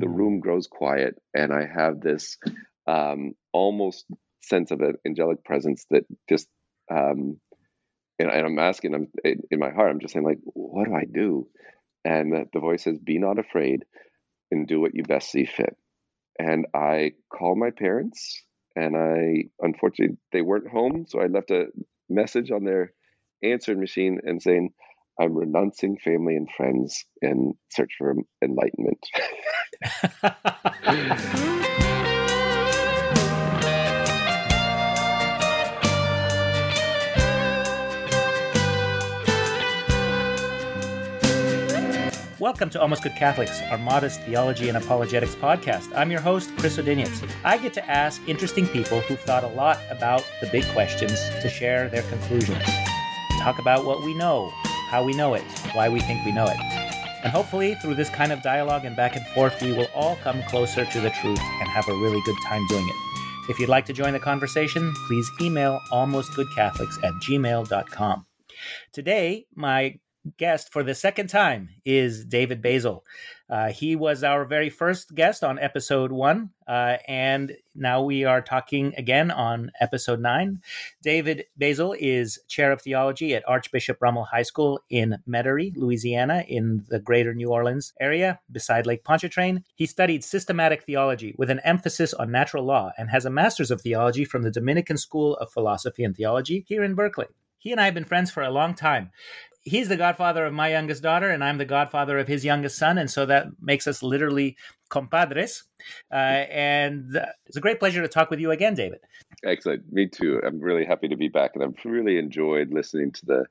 the room grows quiet and i have this um, almost sense of an angelic presence that just um, and, and, i'm asking i'm in my heart i'm just saying like what do i do? And the, the voice says be not afraid and do what you best see fit. And i call my parents and i unfortunately they weren't home so i left a message on their answering machine and saying I'm renouncing family and friends in search for enlightenment. Welcome to Almost Good Catholics, our modest theology and apologetics podcast. I'm your host, Chris Odinius. I get to ask interesting people who've thought a lot about the big questions to share their conclusions, talk about what we know, how we know it, why we think we know it. And hopefully, through this kind of dialogue and back and forth, we will all come closer to the truth and have a really good time doing it. If you'd like to join the conversation, please email almostgoodcatholics at gmail.com. Today, my guest for the second time is David Basil. Uh, he was our very first guest on episode one, uh, and now we are talking again on episode nine. David Basil is chair of theology at Archbishop Rummel High School in Metairie, Louisiana, in the greater New Orleans area beside Lake Pontchartrain. He studied systematic theology with an emphasis on natural law and has a master's of theology from the Dominican School of Philosophy and Theology here in Berkeley. He and I have been friends for a long time he's the godfather of my youngest daughter, and I'm the godfather of his youngest son, and so that makes us literally compadres. Uh, and it's a great pleasure to talk with you again, David. Excellent. Me too. I'm really happy to be back, and I've really enjoyed listening to the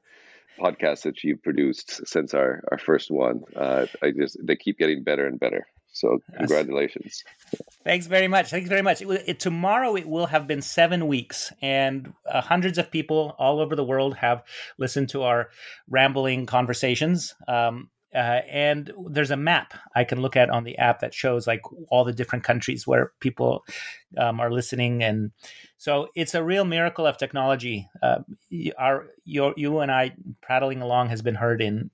podcast that you've produced since our, our first one. Uh, I just they keep getting better and better. So congratulations. Thanks very much. Thanks very much. It, it, tomorrow it will have been seven weeks, and uh, hundreds of people all over the world have listened to our rambling conversations. Um, uh, and there's a map I can look at on the app that shows like all the different countries where people um, are listening, and so it's a real miracle of technology. Uh, our your, you and I prattling along has been heard in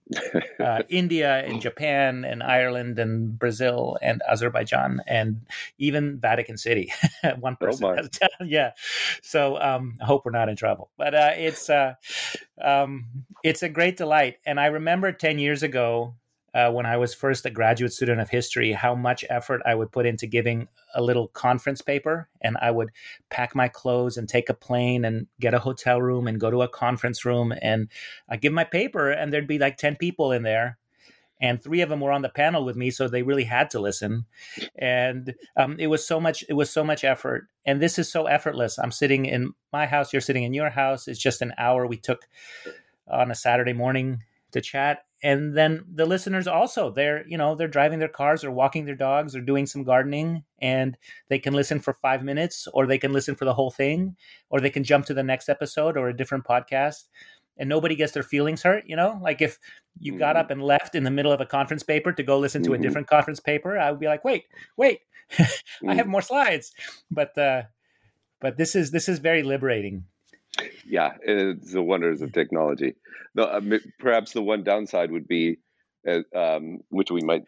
uh, India, and Japan, and Ireland, and Brazil, and Azerbaijan, and even Vatican City. One oh, person, oh has done, yeah. So um, I hope we're not in trouble, but uh, it's uh, um, it's a great delight. And I remember ten years ago uh, when I was first a graduate student of history, how much effort I would put into giving a little conference paper. And I would pack my clothes and take a plane and get a hotel room and go to a conference room. And I give my paper, and there'd be like 10 people in there. And three of them were on the panel with me, so they really had to listen. And um, it was so much. It was so much effort, and this is so effortless. I'm sitting in my house. You're sitting in your house. It's just an hour we took on a Saturday morning to chat and then the listeners also they're you know they're driving their cars or walking their dogs or doing some gardening and they can listen for five minutes or they can listen for the whole thing or they can jump to the next episode or a different podcast and nobody gets their feelings hurt you know like if you mm-hmm. got up and left in the middle of a conference paper to go listen to mm-hmm. a different conference paper i would be like wait wait mm-hmm. i have mm. more slides but uh but this is this is very liberating yeah, it's the wonders of technology. No, uh, perhaps the one downside would be, uh, um, which we might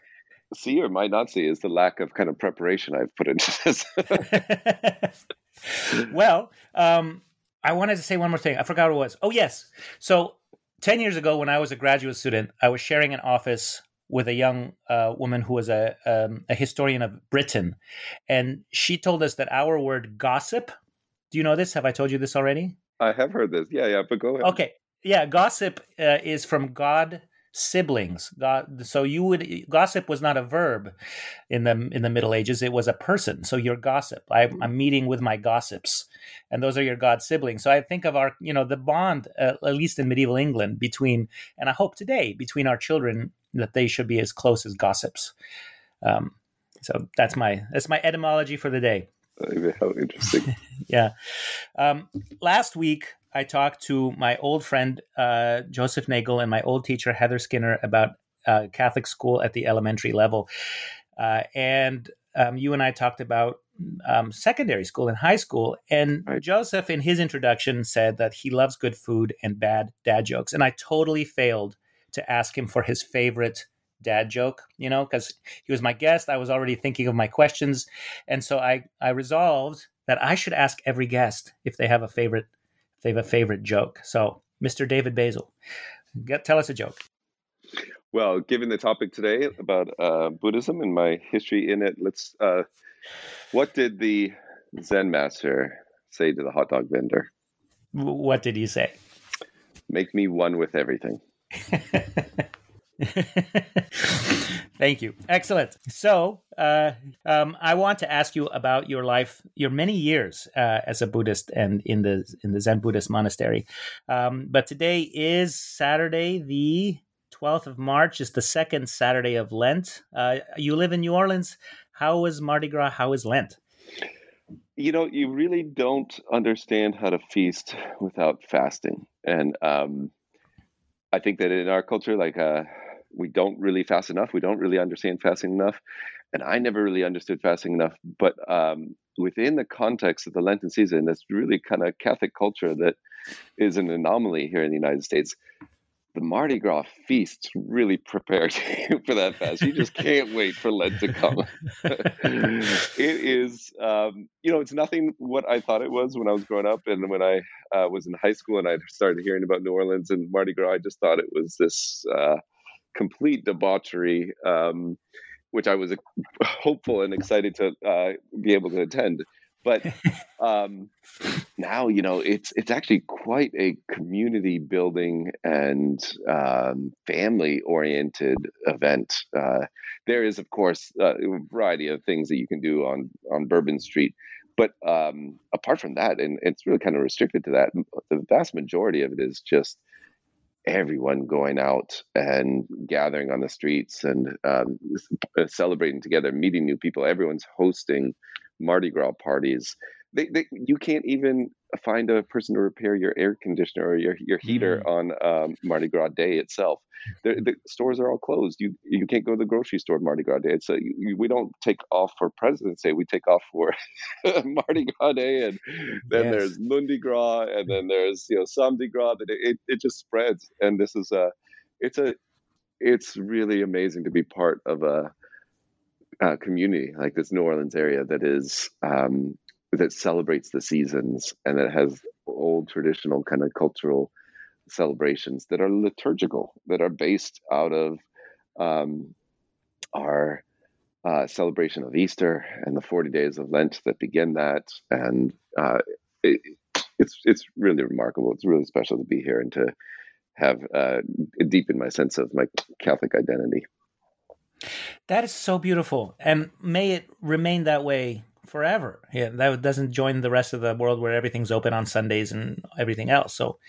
see or might not see, is the lack of kind of preparation I've put into this. well, um, I wanted to say one more thing. I forgot what it was. Oh, yes. So 10 years ago, when I was a graduate student, I was sharing an office with a young uh, woman who was a um, a historian of Britain, and she told us that our word gossip. Do you know this? Have I told you this already? I have heard this. Yeah, yeah, but go ahead. Okay, yeah, gossip uh, is from God siblings. God, so you would gossip was not a verb in the in the Middle Ages; it was a person. So your gossip. I, I'm meeting with my gossips, and those are your God siblings. So I think of our, you know, the bond, uh, at least in medieval England, between, and I hope today between our children that they should be as close as gossips. Um, so that's my that's my etymology for the day. How interesting. yeah. Um, last week I talked to my old friend uh, Joseph Nagel and my old teacher Heather Skinner about uh, Catholic school at the elementary level, uh, and um, you and I talked about um, secondary school and high school. And right. Joseph, in his introduction, said that he loves good food and bad dad jokes, and I totally failed to ask him for his favorite dad joke, you know, because he was my guest. I was already thinking of my questions. And so I, I resolved that I should ask every guest if they have a favorite if they have a favorite joke. So, Mr. David Basil, get, tell us a joke. Well, given the topic today about uh, Buddhism and my history in it, let's. Uh, what did the Zen master say to the hot dog vendor? What did he say? Make me one with everything. Thank you. Excellent. So, uh, um, I want to ask you about your life, your many years uh, as a Buddhist and in the in the Zen Buddhist monastery. Um, but today is Saturday, the twelfth of March. Is the second Saturday of Lent. Uh, you live in New Orleans. How is Mardi Gras? How is Lent? You know, you really don't understand how to feast without fasting, and um, I think that in our culture, like uh, we don't really fast enough. We don't really understand fasting enough, and I never really understood fasting enough. But um, within the context of the Lenten season, that's really kind of Catholic culture that is an anomaly here in the United States the Mardi Gras feasts really prepared you for that fast. You just can't wait for Lent to come. it is, um, you know, it's nothing what I thought it was when I was growing up and when I uh, was in high school and I started hearing about New Orleans and Mardi Gras. I just thought it was this uh, complete debauchery, um, which I was uh, hopeful and excited to uh, be able to attend. But um, now, you know, it's it's actually quite a community building and um, family oriented event. Uh, there is, of course, a variety of things that you can do on on Bourbon Street. But um, apart from that, and it's really kind of restricted to that, the vast majority of it is just everyone going out and gathering on the streets and um, celebrating together, meeting new people. Everyone's hosting Mardi Gras parties. They, they, you can't even find a person to repair your air conditioner or your, your heater mm. on um, Mardi Gras Day itself. The, the, stores are all closed. You you can't go to the grocery store Mardi Gras Day. It's a, you, we don't take off for President's Day. We take off for Mardi Gras Day, and then yes. there's Lundi Gras, and then there's you know Samedi Gras. That it, it just spreads, and this is a it's a it's really amazing to be part of a uh, community like this New Orleans area that is um, that celebrates the seasons and that has old traditional kind of cultural celebrations that are liturgical that are based out of um, our uh, celebration of Easter and the 40 days of Lent that begin that. And uh, it, it's it's really remarkable. It's really special to be here and to have uh, deepen my sense of my Catholic identity. That is so beautiful, and may it remain that way forever. Yeah, that doesn't join the rest of the world where everything's open on Sundays and everything else. So,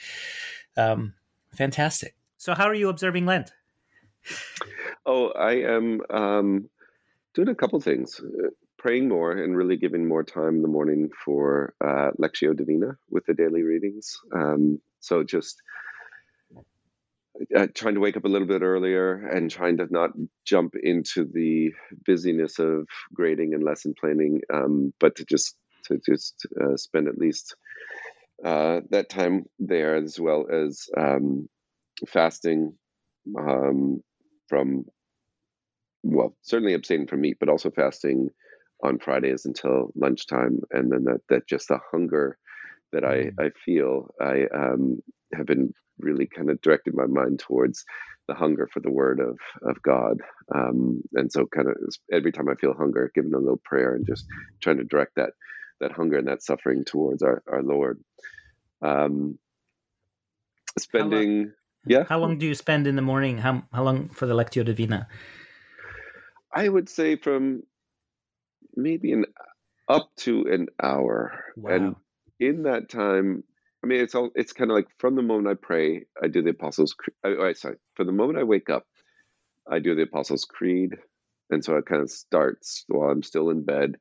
um, fantastic. So, how are you observing Lent? Oh, I am um, doing a couple things. Uh, praying more and really giving more time in the morning for uh, Lectio Divina with the daily readings. Um, so just uh, trying to wake up a little bit earlier and trying to not jump into the busyness of grading and lesson planning, um, but to just to just uh, spend at least uh, that time there, as well as um, fasting um, from well, certainly abstaining from meat, but also fasting on Fridays until lunchtime, and then that that just the hunger that I mm. I feel I um, have been really kind of directed my mind towards the hunger for the word of of God. Um, and so, kind of every time I feel hunger, giving a little prayer and just trying to direct that that hunger and that suffering towards our our Lord. Um, spending, yeah. How long do you spend in the morning? How how long for the Lectio Divina? I would say from maybe an up to an hour, Wow. and in that time i mean it's all it's kind of like from the moment i pray i do the apostles creed I, sorry from the moment i wake up i do the apostles creed and so it kind of starts while i'm still in bed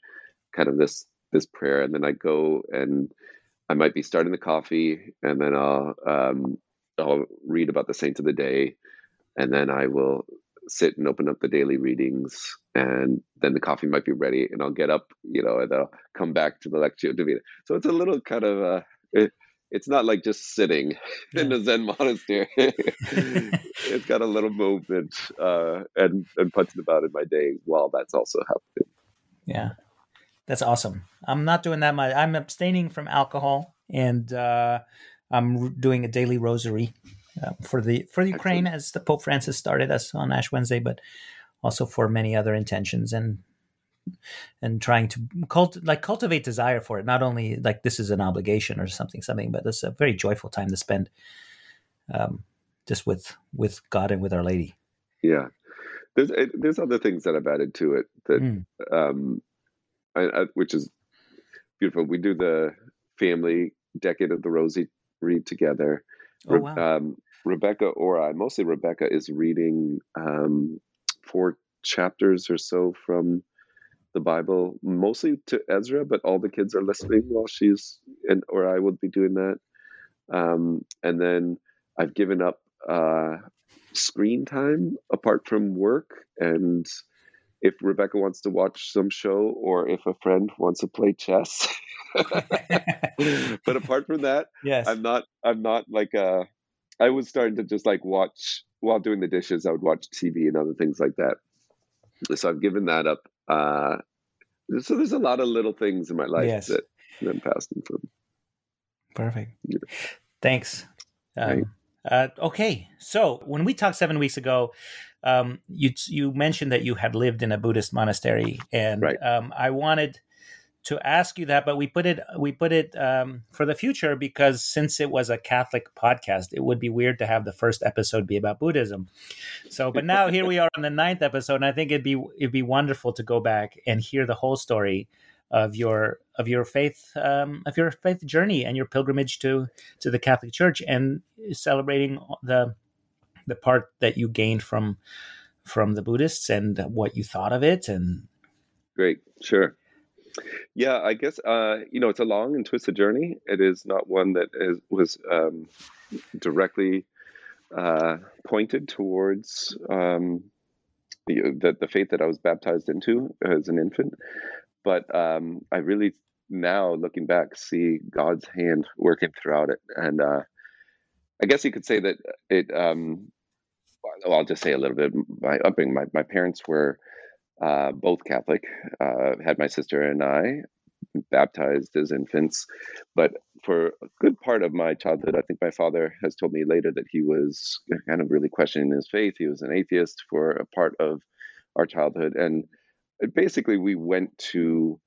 kind of this this prayer and then i go and i might be starting the coffee and then i'll um i'll read about the saints of the day and then i will sit and open up the daily readings and then the coffee might be ready and i'll get up you know and i'll come back to the lectio divina so it's a little kind of uh it, it's not like just sitting in a zen monastery. It's got a little movement uh and and punching about in my day while that's also happening. Yeah, that's awesome. I'm not doing that much. I'm abstaining from alcohol, and uh, I'm doing a daily rosary uh, for the for the Ukraine, as the Pope Francis started us on Ash Wednesday, but also for many other intentions and and trying to cult like cultivate desire for it. Not only like this is an obligation or something, something, but it's a very joyful time to spend um, just with with God and with Our Lady. yeah there's it, there's other things that i've added to it that Mm. um I, I, which is beautiful we do the family decade of the rosy read together Oh wow! um, Rebecca or I, mostly Rebecca, is reading um, four chapters or so from the Bible, mostly to Ezra, but all the kids are listening while she's and or I would be doing that. Um, and then I've given up uh, screen time apart from work, and if Rebecca wants to watch some show or if a friend wants to play chess. but apart from that, yes. I'm not. I'm not like uh I was starting to just like watch while doing the dishes. I would watch TV and other things like that. So I've given that up. Uh, so there's a lot of little things in my life Yes. that that I'm passing from. Perfect. Yeah. Thanks. Um, Right. uh, okay, so when we talked seven weeks ago, um, you you mentioned that you had lived in a Buddhist monastery, and Right. um, I wanted to ask you that, but we put it we put it um, for the future because since it was a Catholic podcast, it would be weird to have the first episode be about Buddhism. So, but now here we are on the ninth episode, and I think it'd be it'd be wonderful to go back and hear the whole story of your of your faith um, of your faith journey and your pilgrimage to to the Catholic Church and celebrating the the part that you gained from from the Buddhists and what you thought of it and Great, sure. Yeah, I guess uh, you know it's a long and twisted journey. It is not one that is, was um, directly uh, pointed towards um, the, the the faith that I was baptized into as an infant. But um, I really now looking back see God's hand working throughout it, and uh, I guess you could say that it. Um, well, I'll just say a little bit. My upbringing, my, my parents were uh, both Catholic. Uh, had my sister and I baptized as infants, but for a good part of my childhood, I think my father has told me later that he was kind of really questioning his faith. He was an atheist for a part of our childhood, and basically we went to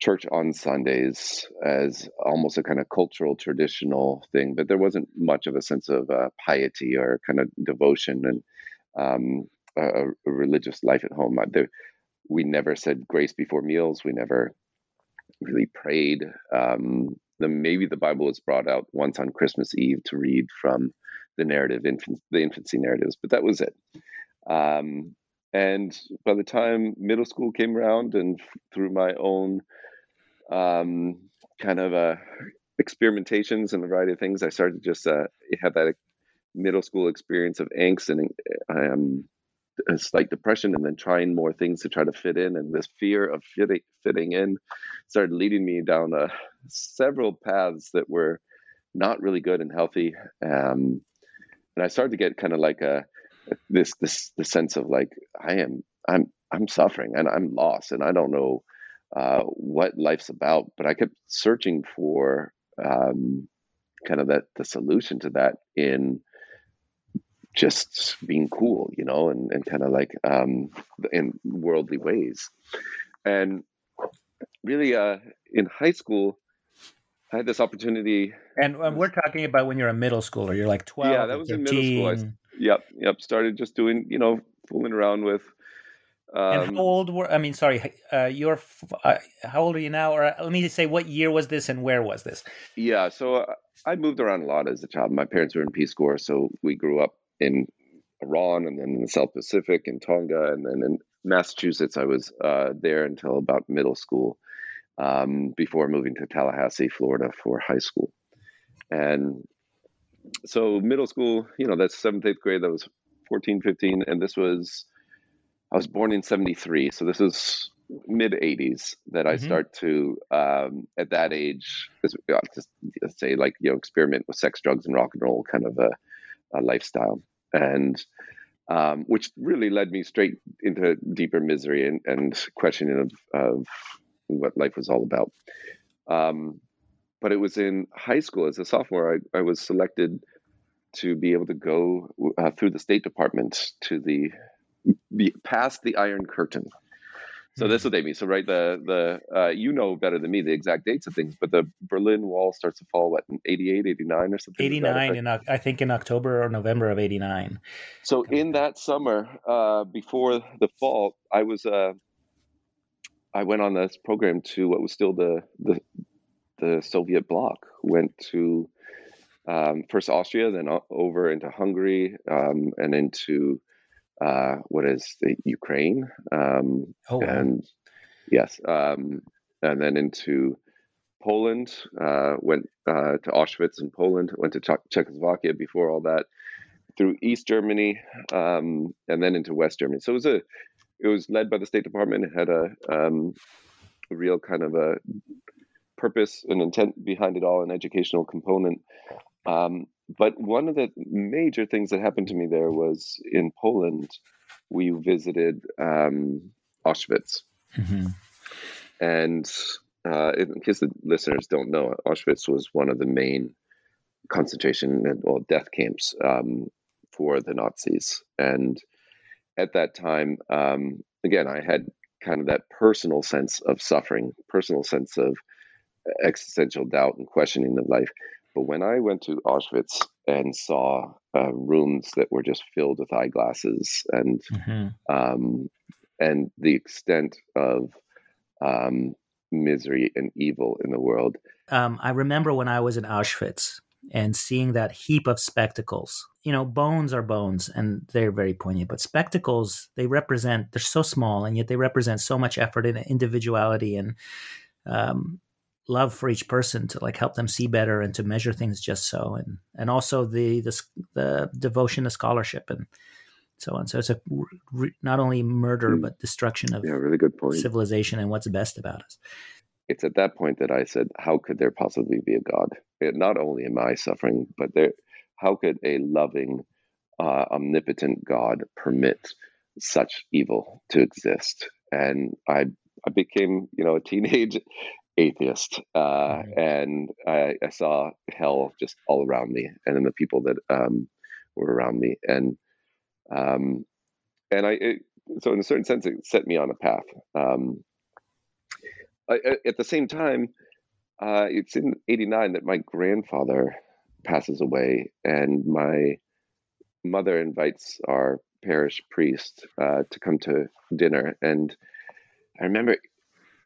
church on Sundays as almost a kind of cultural traditional thing, but there wasn't much of a sense of uh, piety or kind of devotion and um, a, a religious life at home. We never said grace before meals. We never really prayed. Um, the, maybe the Bible was brought out once on Christmas Eve to read from the narrative, the infancy narratives, but that was it. Um, and by the time middle school came around, and f- through my own um, kind of uh, experimentations and a variety of things, I started to just uh, have that middle school experience of angst and um, slight depression, and then trying more things to try to fit in. And this fear of fitting fitting in started leading me down uh, several paths that were not really good and healthy. Um, and I started to get kind of like a this this the sense of like I am I'm I'm suffering and I'm lost and I don't know uh, what life's about. But I kept searching for um, kind of that the solution to that in just being cool, you know, and, and kind of like um, in worldly ways. And really, uh, in high school, I had this opportunity. And, and we're talking about when you're a middle schooler. You're like 12. Yeah, that was 13. in middle school. I, yep, yep. Started just doing, you know, fooling around with. Um, and how old were? I mean, sorry, uh, you're. Uh, how old are you now? Or uh, let me say, what year was this, and where was this? Yeah, so uh, I moved around a lot as a child. My parents were in Peace Corps, so we grew up in Iran and then in the South Pacific and Tonga and then in Massachusetts. I was uh, there until about middle school um, before moving to Tallahassee, Florida for high school. And so middle school, you know, that's seventh, eighth grade. That was 14, 15. And this was, I was born in 73. So this is mid 80s that I mm-hmm. start to, um, at that age, just say like, you know, experiment with sex, drugs, and rock and roll kind of a, a lifestyle and um, which really led me straight into deeper misery and, and questioning of, of what life was all about. Um, but it was in high school as a sophomore, I, I was selected to be able to go uh, through the State Department to the be past the Iron Curtain. So this what they mean. So right, the the uh, you know better than me the exact dates of things, but the Berlin Wall starts to fall what in 88, 89 or something. 89 in I think in October or November of 89. So in that summer, uh, before the fall, I was uh, I went on this program to what was still the the the Soviet bloc. Went to um, first Austria, then over into Hungary, um, and into uh, what is the Ukraine, um, oh, and yes, um, and then into Poland. Uh, went uh, to Auschwitz in Poland. Went to Czech- Czechoslovakia before all that. Through East Germany, um, and then into West Germany. So it was a, it was led by the State Department. It had a, um, real kind of a purpose and intent behind it all, an educational component. Um, but one of the major things that happened to me there was in Poland, we visited um, Auschwitz. Mm-hmm. And uh, in case the listeners don't know, Auschwitz was one of the main concentration and well, death camps um, for the Nazis. And at that time, um, again, I had kind of that personal sense of suffering, personal sense of existential doubt and questioning of life. But when I went to Auschwitz and saw uh, rooms that were just filled with eyeglasses and mm-hmm. um, and the extent of um, misery and evil in the world. Um, I remember when I was in Auschwitz and seeing that heap of spectacles. You know, bones are bones and they're very poignant, but spectacles, they represent, they're so small and yet they represent so much effort and individuality and um, love for each person to like help them see better and to measure things just so and and also the the, the devotion to scholarship and so on. So it's a re, not only murder mm. but destruction of yeah really good point. civilization and what's best about us. It's at that point that i said how could there possibly be a god? It, not only am i suffering but there how could a loving uh, omnipotent god permit such evil to exist? And i I became, you know, a teenage atheist, uh, mm-hmm. and I, I, saw hell just all around me, and then the people that um, were around me, and um, and I it, so in a certain sense it set me on a path. Um, I, at the same time, uh, it's in '89 that my grandfather passes away, and my mother invites our parish priest uh, to come to dinner, and I remember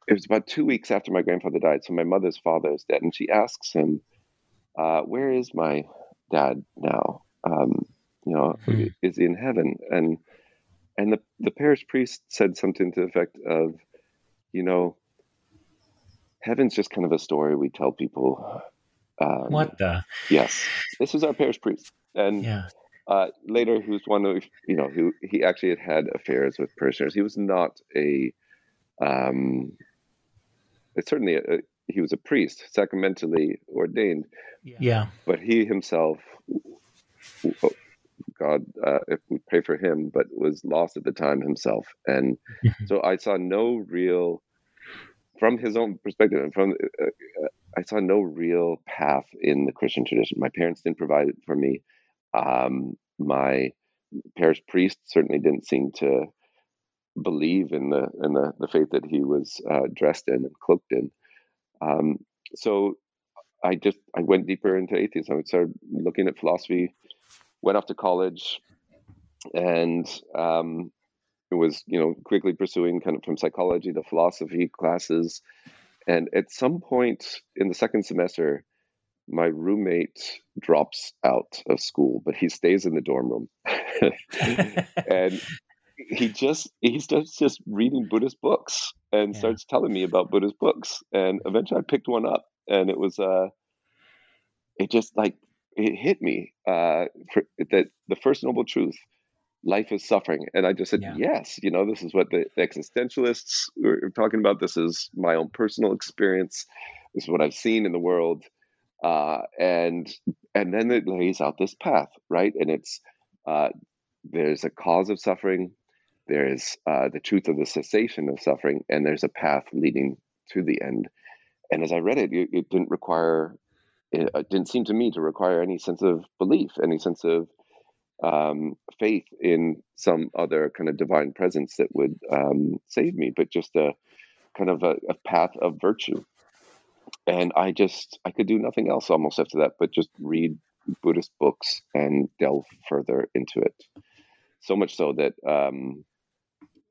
it was about two weeks after my grandfather died. So my mother's father is dead, and she asks him, uh, "Where is my dad now? Um, you know, hmm. is he in heaven?" And and the the parish priest said something to the effect of, "You know, heaven's just kind of a story we tell people." Um, what the? Yes, this was our parish priest, and. Yeah. Uh, later, who's one of you know who he actually had had affairs with parishioners. He was not a um, certainly a, he was a priest, sacramentally ordained. Yeah. But he himself, God, uh, if we pray for him, but was lost at the time himself, and so I saw no real, from his own perspective, and from uh, I saw no real path in the Christian tradition. My parents didn't provide it for me. Um, my parish priest certainly didn't seem to believe in the in the, the faith that he was uh, dressed in and cloaked in. Um, so I just I went deeper into atheism. I started looking at philosophy. Went off to college, and um, it was you know quickly pursuing kind of from psychology to philosophy classes. And at some point in the second semester, my roommate drops out of school, but he stays in the dorm room. and he just he starts just reading Buddhist books and yeah. starts telling me about Buddhist books. And eventually I picked one up and it was uh it just like it hit me uh for, that the first noble truth life is suffering and i just said yeah. yes you know this is what the existentialists were talking about this is my own personal experience this is what i've seen in the world uh, and and then it lays out this path right and it's uh, there's a cause of suffering there's uh, the truth of the cessation of suffering and there's a path leading to the end and as i read it it, it didn't require it, it didn't seem to me to require any sense of belief any sense of um, faith in some other kind of divine presence that would um, save me, but just a kind of a, a, path of virtue. And I just, I could do nothing else almost after that, but just read Buddhist books and delve further into it. So much so that um,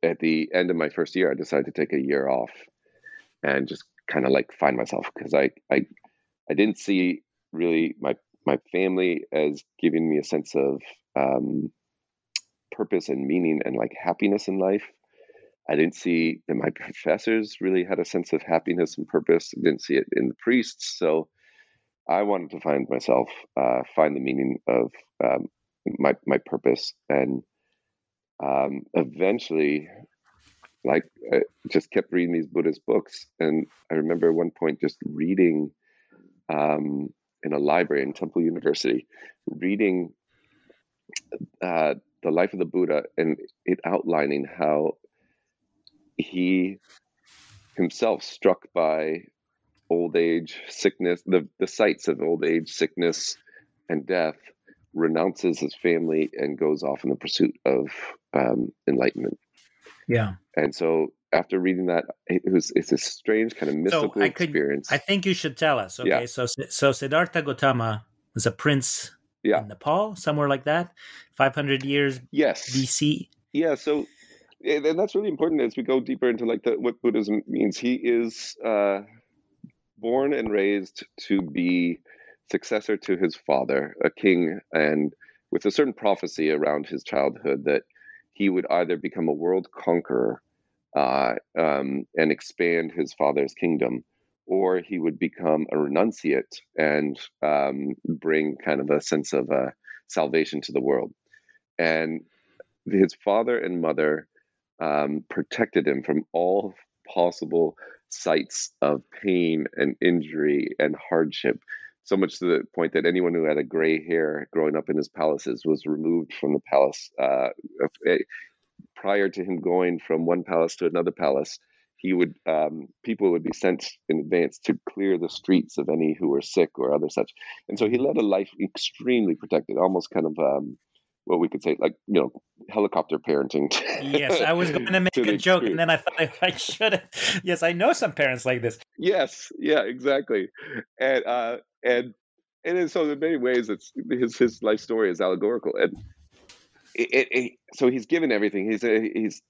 at the end of my first year, I decided to take a year off and just kind of like find myself because I, I, I didn't see really my my family as giving me a sense of um, purpose and meaning and like happiness in life. I didn't see that my professors really had a sense of happiness and purpose. I didn't see it in the priests. So I wanted to find myself, uh, find the meaning of um, my my purpose, and um, eventually, like, I just kept reading these Buddhist books. And I remember one point just reading um, in a library in Temple University, reading uh, the life of the Buddha and it outlining how he himself struck by old age, sickness, the, the sights of old age, sickness, and death, renounces his family and goes off in the pursuit of um, enlightenment. Yeah. And so after reading that, it was it's a strange kind of mystical so I could, experience. I think you should tell us. Okay, yeah. so so Siddhartha Gautama was a prince yeah. in Nepal, somewhere like that, 500 years yes. BC. Yeah, so and that's really important as we go deeper into like the, what Buddhism means. He is uh, born and raised to be successor to his father, a king, and with a certain prophecy around his childhood that he would either become a world conqueror uh, um, and expand his father's kingdom, or he would become a renunciate and um, bring kind of a sense of uh, salvation to the world. And his father and mother um, protected him from all possible sights of pain and injury and hardship. So much to the point that anyone who had a gray hair growing up in his palaces was removed from the palace. Uh, eh, prior to him going from one palace to another palace, he would um, people would be sent in advance to clear the streets of any who were sick or other such and so he led a life extremely protected almost kind of um, what we could say like you know helicopter parenting yes i was going to make a joke and then i thought i should yes i know some parents like this. Yes yeah exactly. And uh and and so in many ways it's his his life story is allegorical and it, it, it, so he's given everything. He's a, he's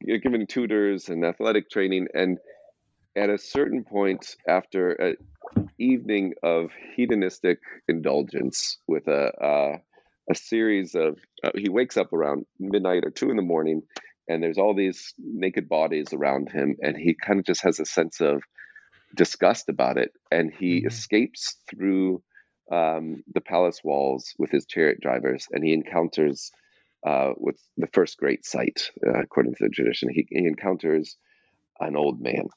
you're given tutors and athletic training and at a certain point after an evening of hedonistic indulgence with a uh, a series of uh, he wakes up around midnight or two in the morning and there's all these naked bodies around him and he kind of just has a sense of disgust about it and he mm-hmm. escapes through um, the palace walls with his chariot drivers and he encounters uh, with the first great sight, uh, according to the tradition. He, he encounters an old man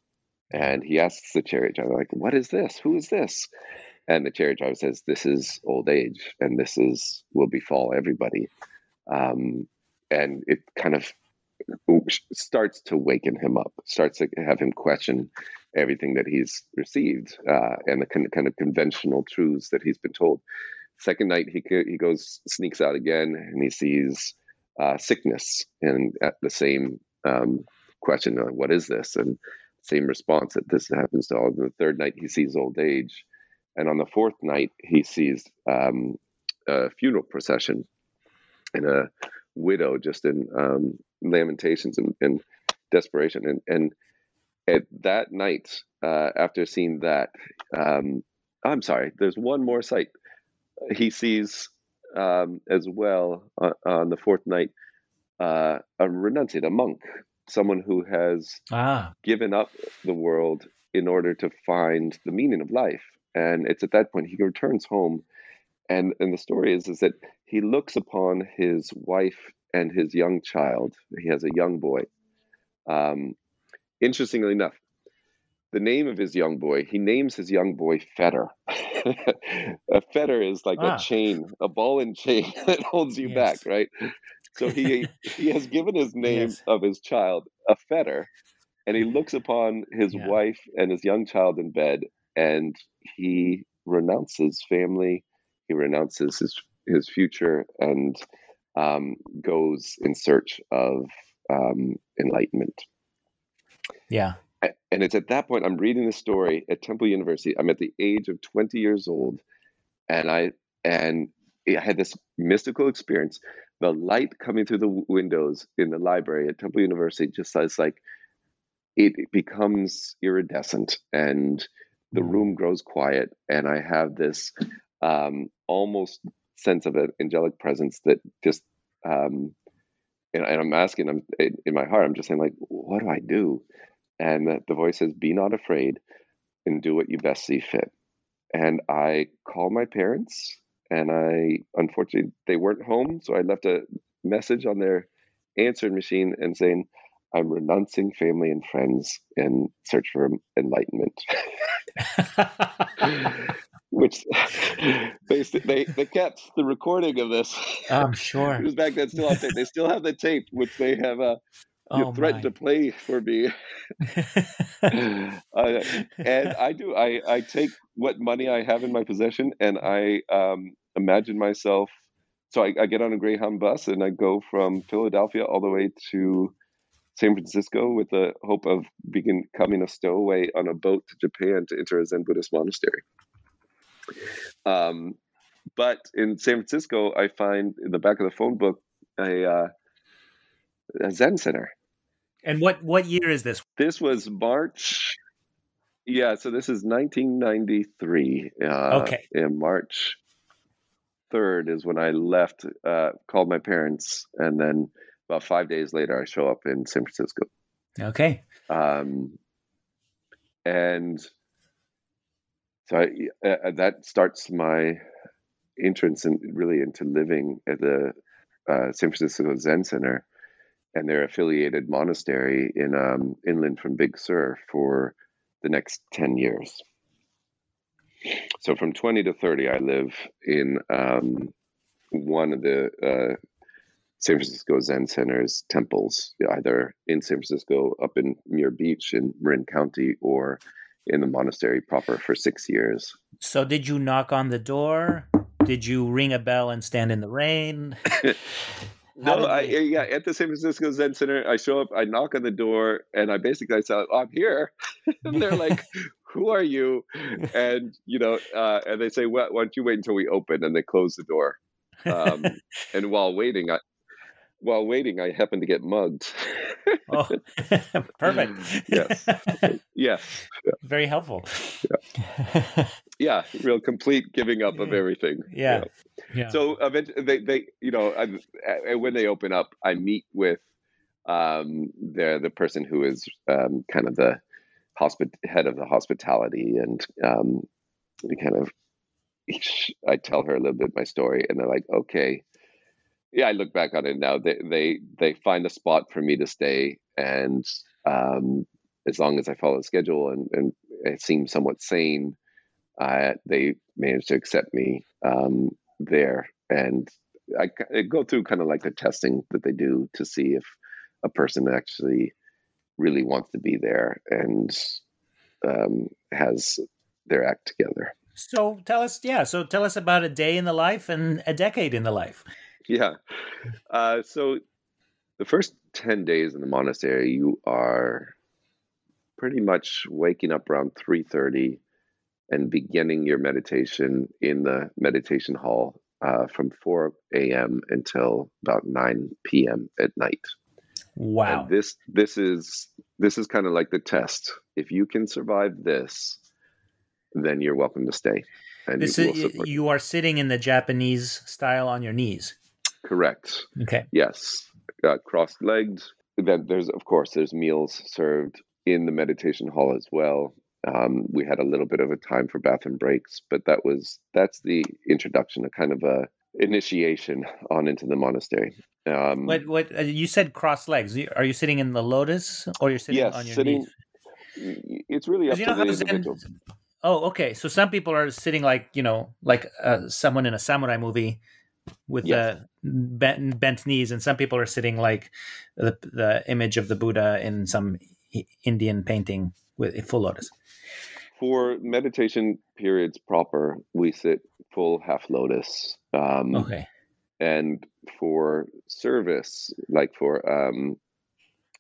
and he asks the chariot driver, like, what is this? Who is this? And the chariot driver says, this is old age and this is will befall everybody. Um, and it kind of starts to waken him up, starts to have him question everything that he's received uh, and the kind of conventional truths that he's been told. Second night, he he goes sneaks out again, and he sees uh, sickness, and at the same um, question, uh, "What is this?" and same response that this happens to all. The third night, he sees old age, and on the fourth night, he sees um, a funeral procession and a widow just in um, lamentations and, and, desperation. And, and at that night, uh, after seeing that, um, I'm sorry, there's one more sight. He sees um, as well on, on, the fourth night uh, a renunciate, a monk, someone who has ah. given up the world in order to find the meaning of life. And it's at that point he returns home and and the story is is that he looks upon his wife and his young child. He has a young boy. Um, interestingly enough, the name of his young boy, he names his young boy Fetter. a fetter is like ah. a chain, a ball and chain that holds you yes. back, right? So he he has given his name yes. of his child a fetter, and he looks upon his yeah. wife and his young child in bed, and he renounces family, he renounces his his future and um, goes in search of um, enlightenment. Yeah. And it's at that point I'm reading the story at Temple University. I'm at the age of 20 years old, and I and I had this mystical experience. The light coming through the windows in the library at Temple University just says like it, it becomes iridescent and the room grows quiet and I have this um, almost sense of an angelic presence that just um, and, and, I'm asking I'm in my heart I'm just saying like what do I do? And the, the voice says be not afraid and do what you best see fit. And I call my parents and I unfortunately they weren't home so I left a message on their answering machine and saying I'm renouncing family and friends in search for enlightenment. which they, they they kept the recording of this. I'm sure it was back then still on tape. They still have the tape, which they have uh, oh threatened my. to play for me. uh, and I do. I I take what money I have in my possession, and I um, imagine myself. So I, I get on a Greyhound bus and I go from Philadelphia all the way to San Francisco with the hope of becoming a stowaway on a boat to Japan to enter a Zen Buddhist monastery. Um, but in San Francisco, I find in the back of the phone book a, uh, a Zen center. And what what year is this? This was March. Yeah, so this is 1993. Uh, okay. In March 3rd is when I left, uh, called my parents, and then about five days later, I show up in San Francisco. Okay. Um, and so I, uh, that starts my entrance and in, really into living at the uh, San Francisco Zen Center and their affiliated monastery in um, inland from Big Sur for the next 10 years. So from 20 to 30, I live in um, one of the uh, San Francisco Zen Center's temples, either in San Francisco, up in Muir Beach in Marin County, or in the monastery proper for six years. So, did you knock on the door? Did you ring a bell and stand in the rain? no, I, yeah, at the San Francisco Zen Center, I show up, I knock on the door, and I basically I say, oh, "I'm here." and they're like, "Who are you?" And you know, uh, and they say, well, "Why don't you wait until we open?" And they close the door. Um, and while waiting, I, while waiting, I happened to get mugged. oh, perfect. yes. Yes. Yeah. Very helpful. Yeah. yeah. Real complete giving up of everything. Yeah. yeah. So eventually, they, they, you know, I, when they open up, I meet with um, the the person who is um, kind of the hospit head of the hospitality and um, kind of. I tell her a little bit my story, and they're like, "Okay." Yeah, I look back on it now. They they they find a spot for me to stay, and um, as long as I follow the schedule and and it seems somewhat sane, uh, they managed to accept me um, there. And I, I, go through kind of like the testing that they do to see if a person actually really wants to be there. And um, has their act together. So tell us, yeah. So tell us about a day in the life and a decade in the life. Yeah. Uh, so the first 10 days in the monastery, you are pretty much waking up around 3.30 and beginning your meditation in the meditation hall uh, from 4 a.m. until about 9 p.m. at night. Wow. And this this is this is kind of like the test. If you can survive this, then you're welcome to stay. And this is you are sitting in the Japanese style on your knees. Correct. Okay. Yes, uh, crossed legged. Then there's of course there's meals served in the meditation hall as well. Um, we had a little bit of a time for bathroom breaks, but that was that's the introduction, a kind of a initiation on into the monastery. Um, what what uh, you said cross legs? Are you sitting in the lotus or you're sitting yes, on your sitting, knees? It's really up to the individual. Zen, oh, okay. So some people are sitting like you know, like uh, someone in a samurai movie with yes. the bent, bent knees, and some people are sitting like the the image of the Buddha in some Indian painting with a full lotus. For meditation periods proper, we sit full half lotus. Um, okay. And for service, like for um,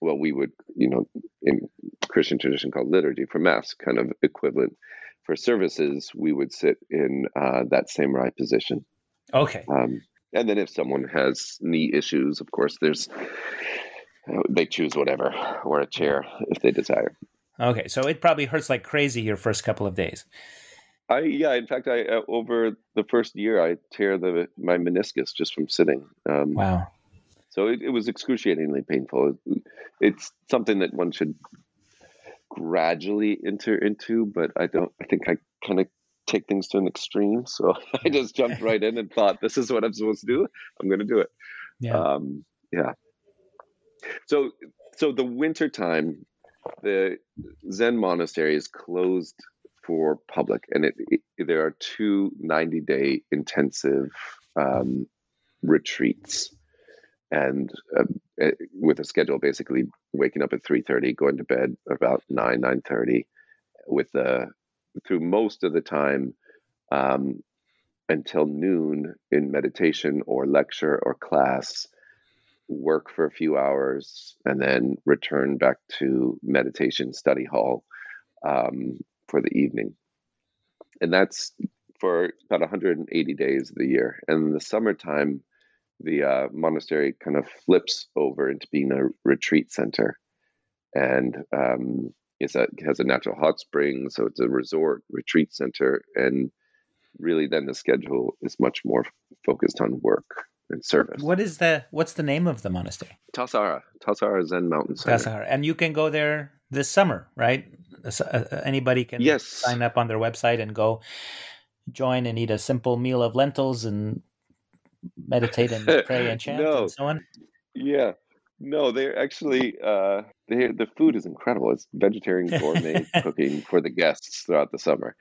well, we would, you know, in Christian tradition called liturgy for mass, kind of equivalent. For services, we would sit in uh, that samurai position. Okay. Um, and then if someone has knee issues, of course, there's they choose whatever or a chair if they desire. Okay, so it probably hurts like crazy your first couple of days. I yeah, in fact, I uh, over the first year I tear the my meniscus just from sitting. Um, wow. So it, it, was excruciatingly painful. It, it's something that one should gradually enter into, but I don't. I think I kind of take things to an extreme. So I just jumped right in and thought, "This is what I'm supposed to do. I'm going to do it." Yeah. Um, yeah. So, so the winter time, the Zen monastery is closed for public, and it, it there are two 90 day intensive um, retreats, and uh, with a schedule basically waking up at 3:30, going to bed about 9 9:30, with the through most of the time. Um, until noon in meditation or lecture or class work for a few hours, and then return back to meditation study hall um, for the evening. And that's for about 180 days of the year. And in the summertime, the uh, monastery kind of flips over into being a retreat center. And um, it's a, it has a natural hot spring, so it's a resort retreat center. And really, then the schedule is much more focused on work and service. What is the what's the name of the monastery? Tassajara, Tassajara Zen Mountain Center. Tassajara, and you can go there this summer, right? Anybody can yes. sign up on their website and go join and eat a simple meal of lentils and meditate and pray and chant no. and so on. Yeah, no, they're actually uh, they the food is incredible. It's vegetarian gourmet cooking for the guests throughout the summer.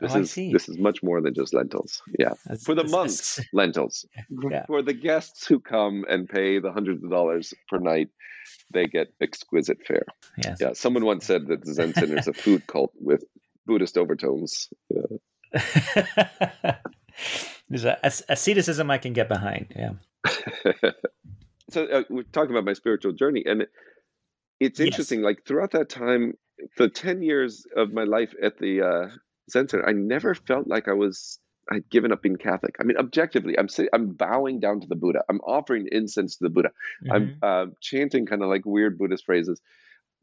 This oh, is this is much more than just lentils. Yeah, that's, for the monks, lentils. Yeah. For the guests who come and pay the hundreds of dollars per night, they get exquisite fare. Yes. Yeah, someone once said that the Zen Center is a food cult with Buddhist overtones. Yeah. There's a asceticism I can get behind. Yeah so uh, we're talking about my spiritual journey, and it's interesting. Yes. Like throughout that time, the ten years of my life at the uh, Zen Center, I never felt like I was I'd given up being Catholic. I mean, objectively, I'm I'm bowing down to the Buddha. I'm offering incense to the Buddha. Mm-hmm. I'm uh, chanting kind of like weird Buddhist phrases,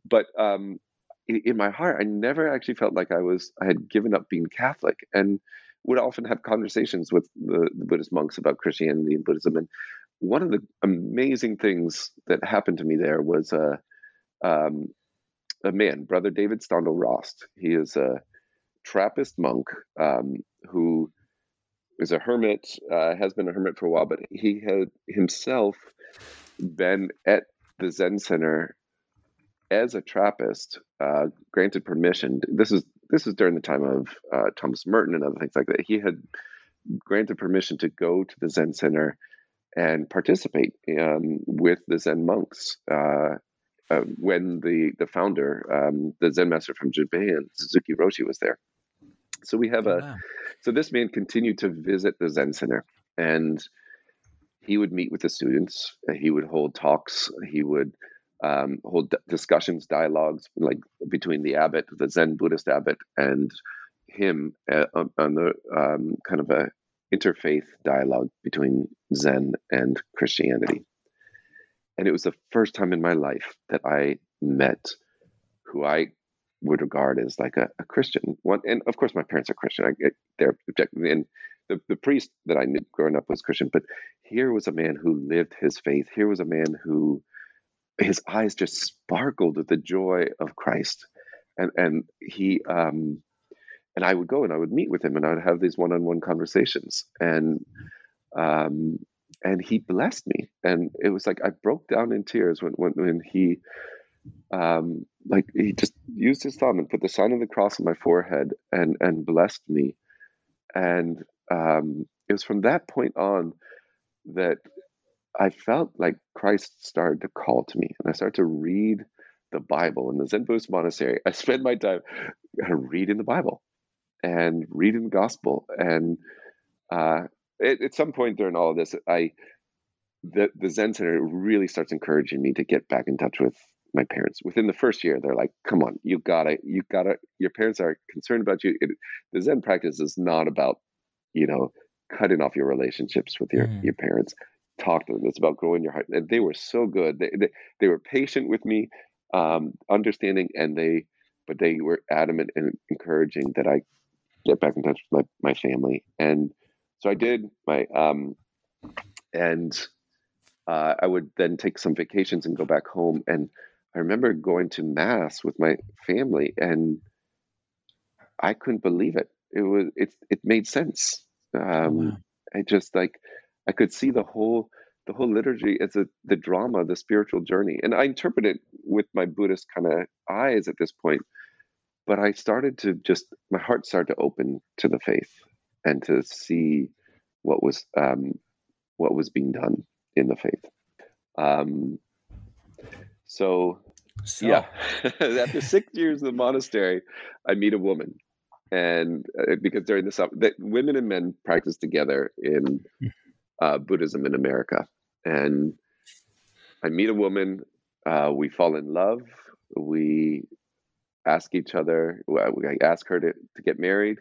but um, in, in, my heart, I never actually felt like I was I had given up being Catholic, and would often have conversations with the, the Buddhist monks about Christianity and Buddhism, and one of the amazing things that happened to me there was a, um, a man, Brother David Steindl-Rast. He is a Trappist monk um, who is a hermit, uh, has been a hermit for a while, but he had himself been at the Zen Center as a Trappist, uh, granted permission. This is this is during the time of uh, Thomas Merton and other things like that. He had granted permission to go to the Zen Center and participate um, with the Zen monks. Uh, uh, when the the founder, um, the Zen master from Japan, Suzuki Roshi, was there. So we have oh, a. Wow. So this man continued to visit the Zen Center, and he would meet with the students. He would hold talks. He would um, hold discussions, dialogues, like between the abbot, the Zen Buddhist abbot, and him uh, on, on, the um, kind of a interfaith dialogue between Zen and Christianity. And it was the first time in my life that I met who I would regard as like a, a Christian. One, and of course, my parents are Christian. I objective, and the, the priest that I knew growing up was Christian. But here was a man who lived his faith. Here was a man who his eyes just sparkled with the joy of Christ, and and he um, and I would go and I would meet with him and I would have these one-on-one conversations. And um, and he blessed me. And it was like I broke down in tears when when, when he um, like he just used his thumb and put the sign of the cross on my forehead and and blessed me. And um, it was from that point on that I felt like Christ started to call to me. And I started to read the Bible in the Zen Buddhist monastery. I spent my time reading the Bible and reading the gospel. And uh, it, at some point during all of this, I the the Zen Center really starts encouraging me to get back in touch with my parents. Within the first year, they're like, "Come on, you gotta, you gotta. Your parents are concerned about you." It, the Zen practice is not about, you know, cutting off your relationships with your mm. your parents. Talk to them. It's about growing your heart. And they were so good. They they, they were patient with me, um, understanding, and they, but they were adamant and encouraging that I get back in touch with my, my family. And so I did my, um, and uh, I would then take some vacations and go back home. And I remember going to mass with my family and I couldn't believe it. It was, it, it made sense. Oh, um, wow. I just like, I could see the whole, the whole liturgy as a, the drama, the spiritual journey. And I interpret it with my Buddhist kind of eyes at this point but I started to just my heart started to open to the faith and to see what was um, what was being done in the faith. Um, so, so, yeah, after six years in the monastery, I meet a woman, and uh, because during the summer, that women and men practice together in uh, Buddhism in America, and I meet a woman. Uh, we fall in love. We ask each other. I ask her to, to get married.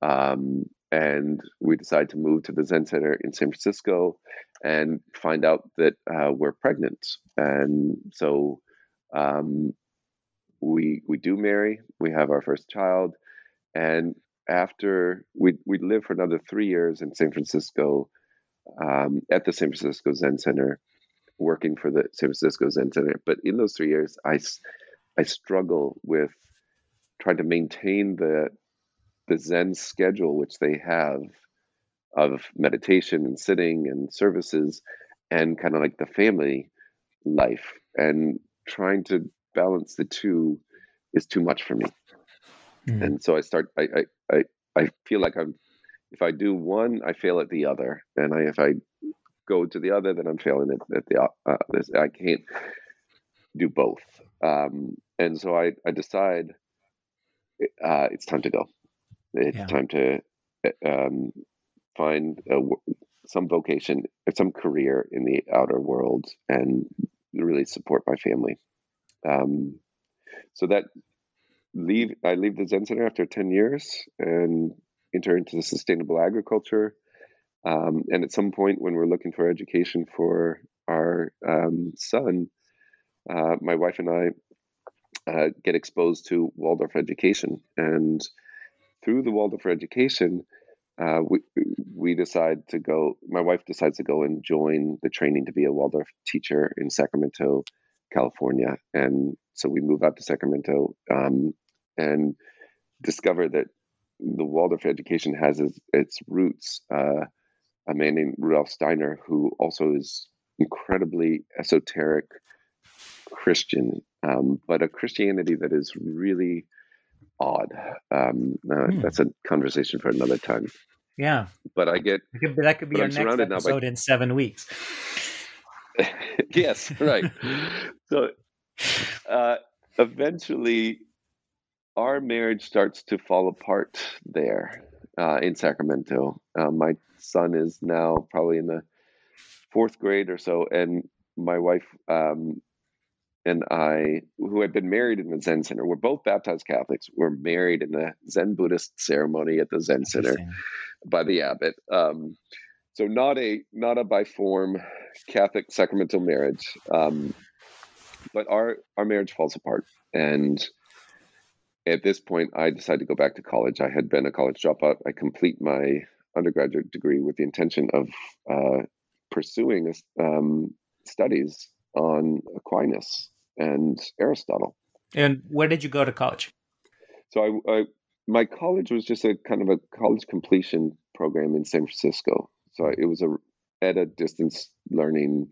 Um, and we decide to move to the Zen Center in San Francisco and find out that uh, we're pregnant. And so um, we we do marry. We have our first child, and after we we live for another three years in San Francisco um, at the San Francisco Zen Center, working for the San Francisco Zen Center. But in those three years, I I struggle with trying to maintain the the Zen schedule which they have of meditation and sitting and services and kind of like the family life and trying to balance the two is too much for me. Mm. And so I start I, I I I feel like I'm if I do one, I fail at the other, and I, if I go to the other, then I'm failing at, at the uh, this, I can't do both. Um, and so I, I decide uh, it's time to go. It's yeah. time to um, find a, some vocation, some career in the outer world, and really support my family. Um, so that leave, I leave the Zen Center after ten years and enter into the sustainable agriculture. Um, and at some point, when we're looking for education for our um, son, uh, my wife and I uh, get exposed to Waldorf education. And through the Waldorf education, uh, we we decide to go. My wife decides to go and join the training to be a Waldorf teacher in Sacramento, California, and so we move out to Sacramento um, and discover that the Waldorf education has its, its roots. Uh, a man named Rudolf Steiner, who also is incredibly esoteric Christian, um, but a Christianity that is really odd. Um, uh, hmm. That's a conversation for another time. Yeah, but I get that could be, that could be our next episode by... in seven weeks. yes, right. so uh, eventually, our marriage starts to fall apart there uh, in Sacramento. Uh, my son is now probably in the fourth grade or so, and my wife um, and I, who had been married in the Zen Center, we're both baptized Catholics. We're married in the Zen Buddhist ceremony at the Zen Center by the abbot. Um, so not a not a by form Catholic sacramental marriage, um, but our our marriage falls apart. And at this point, I decided to go back to college. I had been a college dropout. I complete my undergraduate degree with the intention of uh, pursuing um, studies on Aquinas and Aristotle. And where did you go to college? So I, I my college was just a kind of a college completion program in San Francisco. So it was a at a distance learning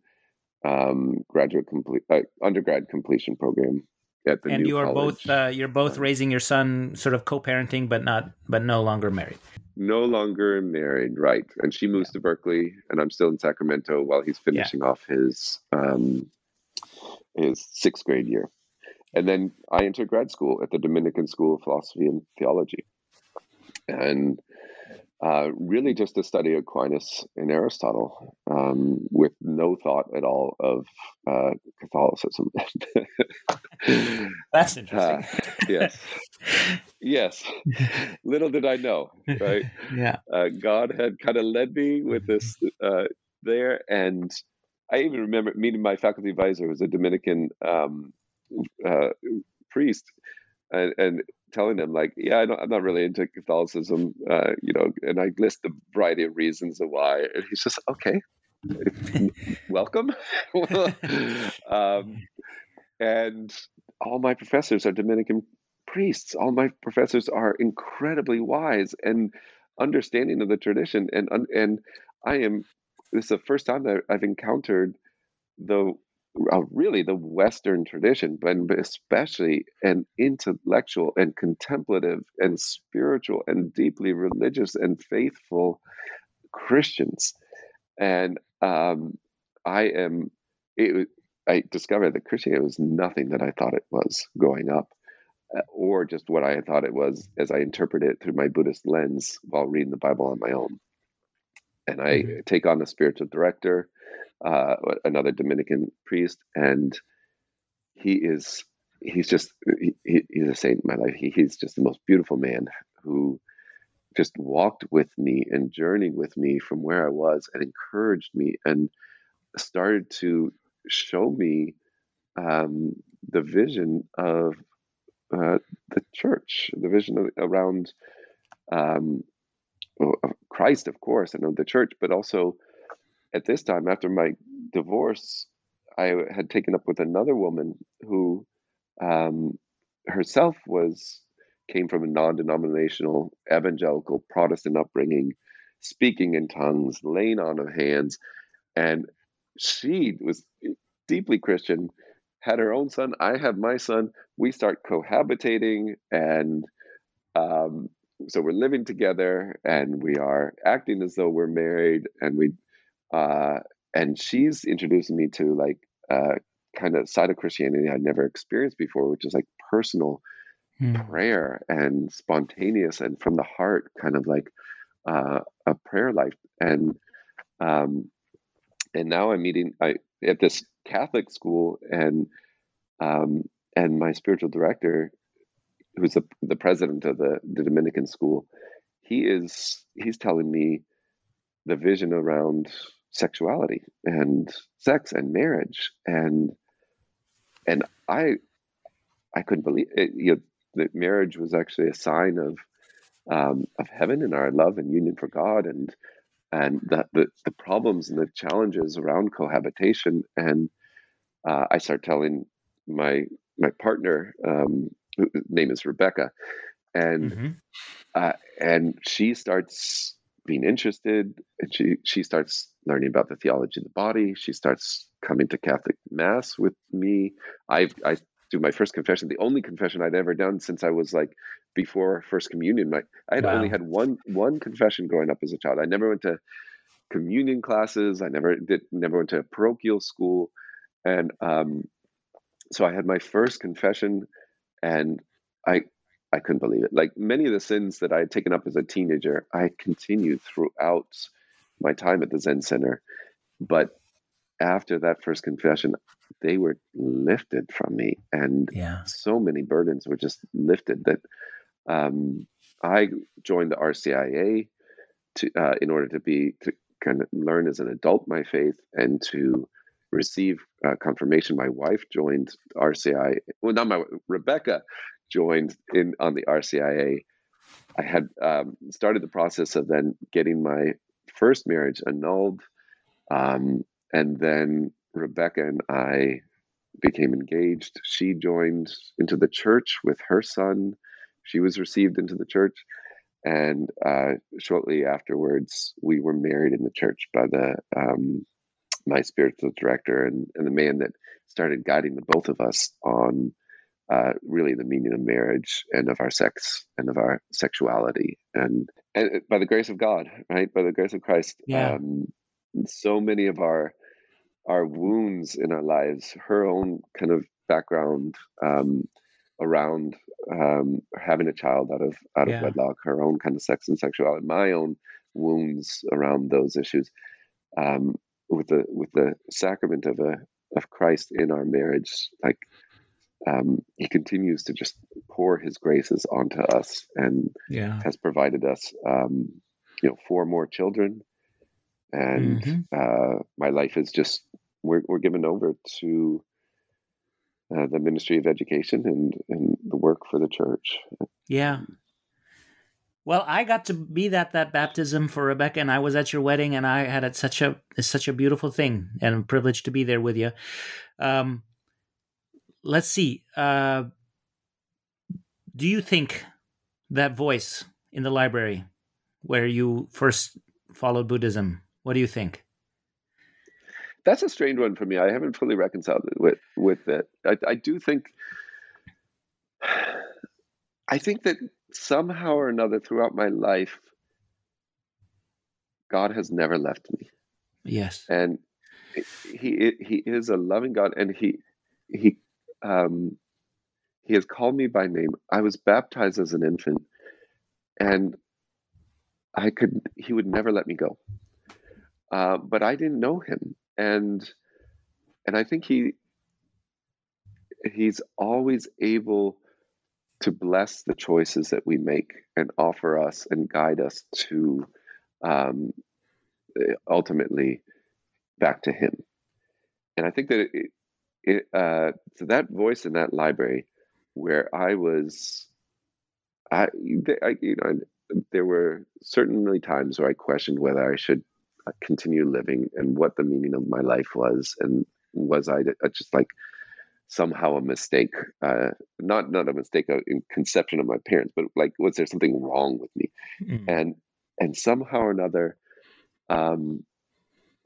um, graduate complete uh, undergrad completion program at the and you are college. both uh, you're both raising your son sort of co-parenting but not but no longer married no longer married right and she moves yeah. to berkeley and i'm still in sacramento while he's finishing yeah. off his um, his sixth grade year and then i entered grad school at the dominican school of philosophy and theology and uh, really just to study Aquinas and Aristotle um, with no thought at all of uh, Catholicism. That's interesting. Uh, yes. yes. Little did I know, right? yeah. Uh, God had kind of led me with this uh, there. And I even remember meeting my faculty advisor, who was a Dominican um, uh, priest. And, and telling him like, yeah, I am not really into Catholicism, uh, you know, and I list a variety of reasons of why, and he's just okay, welcome. um, and all my professors are Dominican priests. All my professors are incredibly wise and understanding of the tradition, and and I am. This is the first time that I've encountered the uh, really the Western tradition, but especially an intellectual and contemplative and spiritual and deeply religious and faithful Christians. And um, I am, it, I discovered that Christianity was nothing that I thought it was growing up, uh, or just what I thought it was as I interpret it through my Buddhist lens while reading the Bible on my own. And I mm-hmm. take on the spiritual director uh, another Dominican priest, and he is he's just he, he's a saint in my life. He, he's just the most beautiful man who just walked with me and journeyed with me from where I was and encouraged me and started to show me um, the vision of uh, the church, the vision of, around um, Christ, of course, and of the church, but also at this time, after my divorce, I had taken up with another woman who um, herself was came from a non-denominational evangelical Protestant upbringing, speaking in tongues, laying on of hands, and she was deeply Christian. Had her own son. I have my son. We start cohabitating, and um, so we're living together, and we are acting as though we're married, and we uh, and she's introducing me to like uh, kind of side of Christianity I'd never experienced before, which is like personal mm. prayer and spontaneous and from the heart, kind of like uh, a prayer life. And um, and now I'm meeting I, at this Catholic school, and um, and my spiritual director, who's the the president of the, the Dominican school, he is he's telling me the vision around sexuality and sex and marriage and and I I couldn't believe it. You know, that marriage was actually a sign of um, of heaven and our love and union for God and and the, the, the problems and the challenges around cohabitation and uh, I start telling my my partner um, name is Rebecca. And mm-hmm. uh, and she starts being interested and she she starts learning about the theology of the body. She starts coming to catholic mass with me. I i do my first confession the only confession i'd ever done since i was like before first communion. My i had wow. only had one one confession growing up as a child. I never went to communion classes. I never did never went to parochial school. And um so I had my first confession, and I I couldn't believe it. Like many of the sins that I had taken up as a teenager, I continued throughout my time at the Zen Center. But after that first confession, they were lifted from me, and Yeah. so many burdens were just lifted that um, I joined the RCIA to uh, in order to be to kind of learn as an adult my faith and to receive uh, confirmation. My wife joined RCI. Well, not my Rebecca joined in on the RCIA. I had um, started the process of then getting my first marriage annulled, um, and then Rebecca and I became engaged. She joined into the church with her son. She was received into the church, and uh, shortly afterwards, we were married in the church by the um, my spiritual director and, and the man that started guiding the both of us on uh, really the meaning of marriage and of our sex and of our sexuality and, and by the grace of God, right? By the grace of Christ, Yeah. um, so many of our our wounds in our lives, her own kind of background um, around um, having a child out of out Yeah. of wedlock, her own kind of sex and sexuality, my own wounds around those issues, um, with the with the sacrament of a of Christ in our marriage, like um, He continues to just pour His graces onto us and Yeah. has provided us, um, you know, four more children, and Mhm. uh, my life is just we're we're given over to uh, the ministry of education and and the work for the church. Yeah. Well, I got to be that that baptism for Rebecca, and I was at your wedding, and I had it such a it's such a beautiful thing, and I'm privileged to be there with you. Um, let's see. Uh, do you think that voice in the library where you first followed Buddhism? What do you think? That's a strange one for me. I haven't fully reconciled it with with it. I, I do think. I think that somehow or another throughout my life, God has never left me. Yes. and he he is a loving God, and he he um, he has called me by name. I was baptized as an infant, and I could he would never let me go, uh, but I didn't know him, and and I think he he's always able to bless the choices that we make and offer us and guide us to um, ultimately back to him. And I think that it, it uh, so that voice in that library where I was, I, I you know, there were certainly times where I questioned whether I should uh, continue living and what the meaning of my life was, and was I uh, just like somehow a mistake, uh, not not a mistake in conception of my parents, but like was there something wrong with me? Mm. And and somehow or another, um,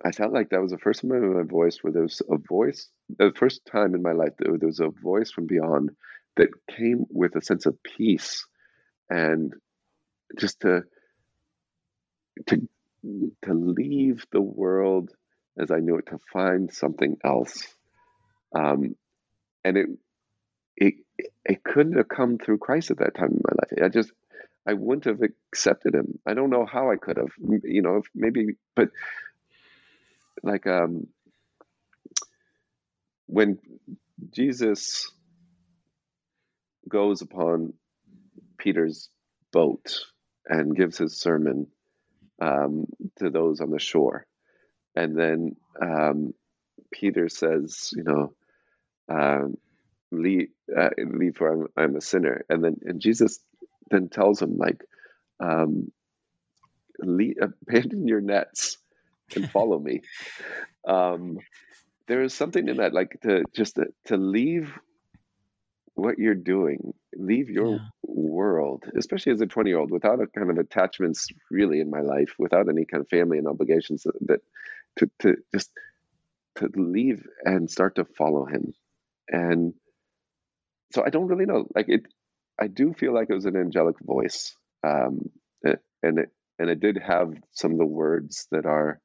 I felt like that was the first time in my voice where there was a voice, the first time in my life that there was a voice from beyond that came with a sense of peace and just to to to leave the world as I knew it to find something else. Um, and it it it couldn't have come through Christ at that time in my life. I just I wouldn't have accepted him. I don't know how I could have. You know, if maybe, but like um, when Jesus goes upon Peter's boat and gives his sermon um, to those on the shore, and then um, Peter says, you know, um, leave, uh, leave for I'm, I'm a sinner, and then and Jesus then tells him like, um, leave, abandon your nets and follow me. Um, there is something in that, like to just to, to leave what you're doing, leave your Yeah. world, especially as a 20 year old, without a kind of attachments really in my life, without any kind of family and obligations that, that to, to just to leave and start to follow him. And so I don't really know, like it, I do feel like it was an angelic voice. Um, and it, and it did have some of the words that are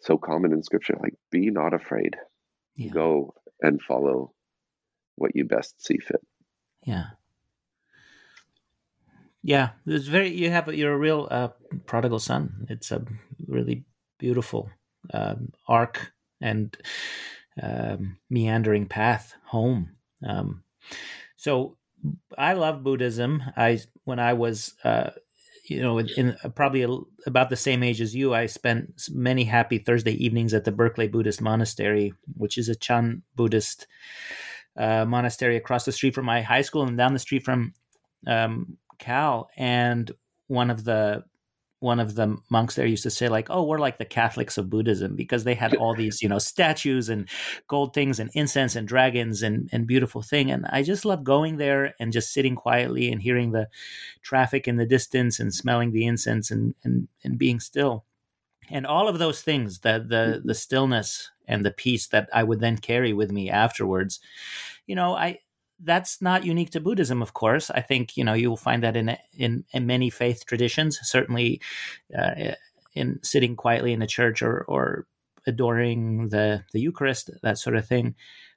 so common in scripture, like be not afraid, Yeah. go and follow what you best see fit. Yeah. Yeah, it's very. You have you're a real uh, prodigal son. It's a really beautiful um, arc and um, meandering path home. Um, so I love Buddhism. I when I was uh, you know in, probably about the same age as you, I spent many happy Thursday evenings at the Berkeley Buddhist Monastery, which is a Chan Buddhist uh, monastery across the street from my high school and down the street from um, Cal, and one of the one of the monks there used to say like, "Oh, we're like the Catholics of Buddhism," because they had all these you know statues and gold things and incense and dragons and and beautiful thing. And I just love going there and just sitting quietly and hearing the traffic in the distance and smelling the incense and and and being still. And all of those things, the the mm-hmm. the stillness and the peace that I would then carry with me afterwards. You know, I that's not unique to Buddhism, of course. I think you know you will find that in in, in many faith traditions. Certainly, uh, in sitting quietly in a church or or adoring the the Eucharist, that sort of thing.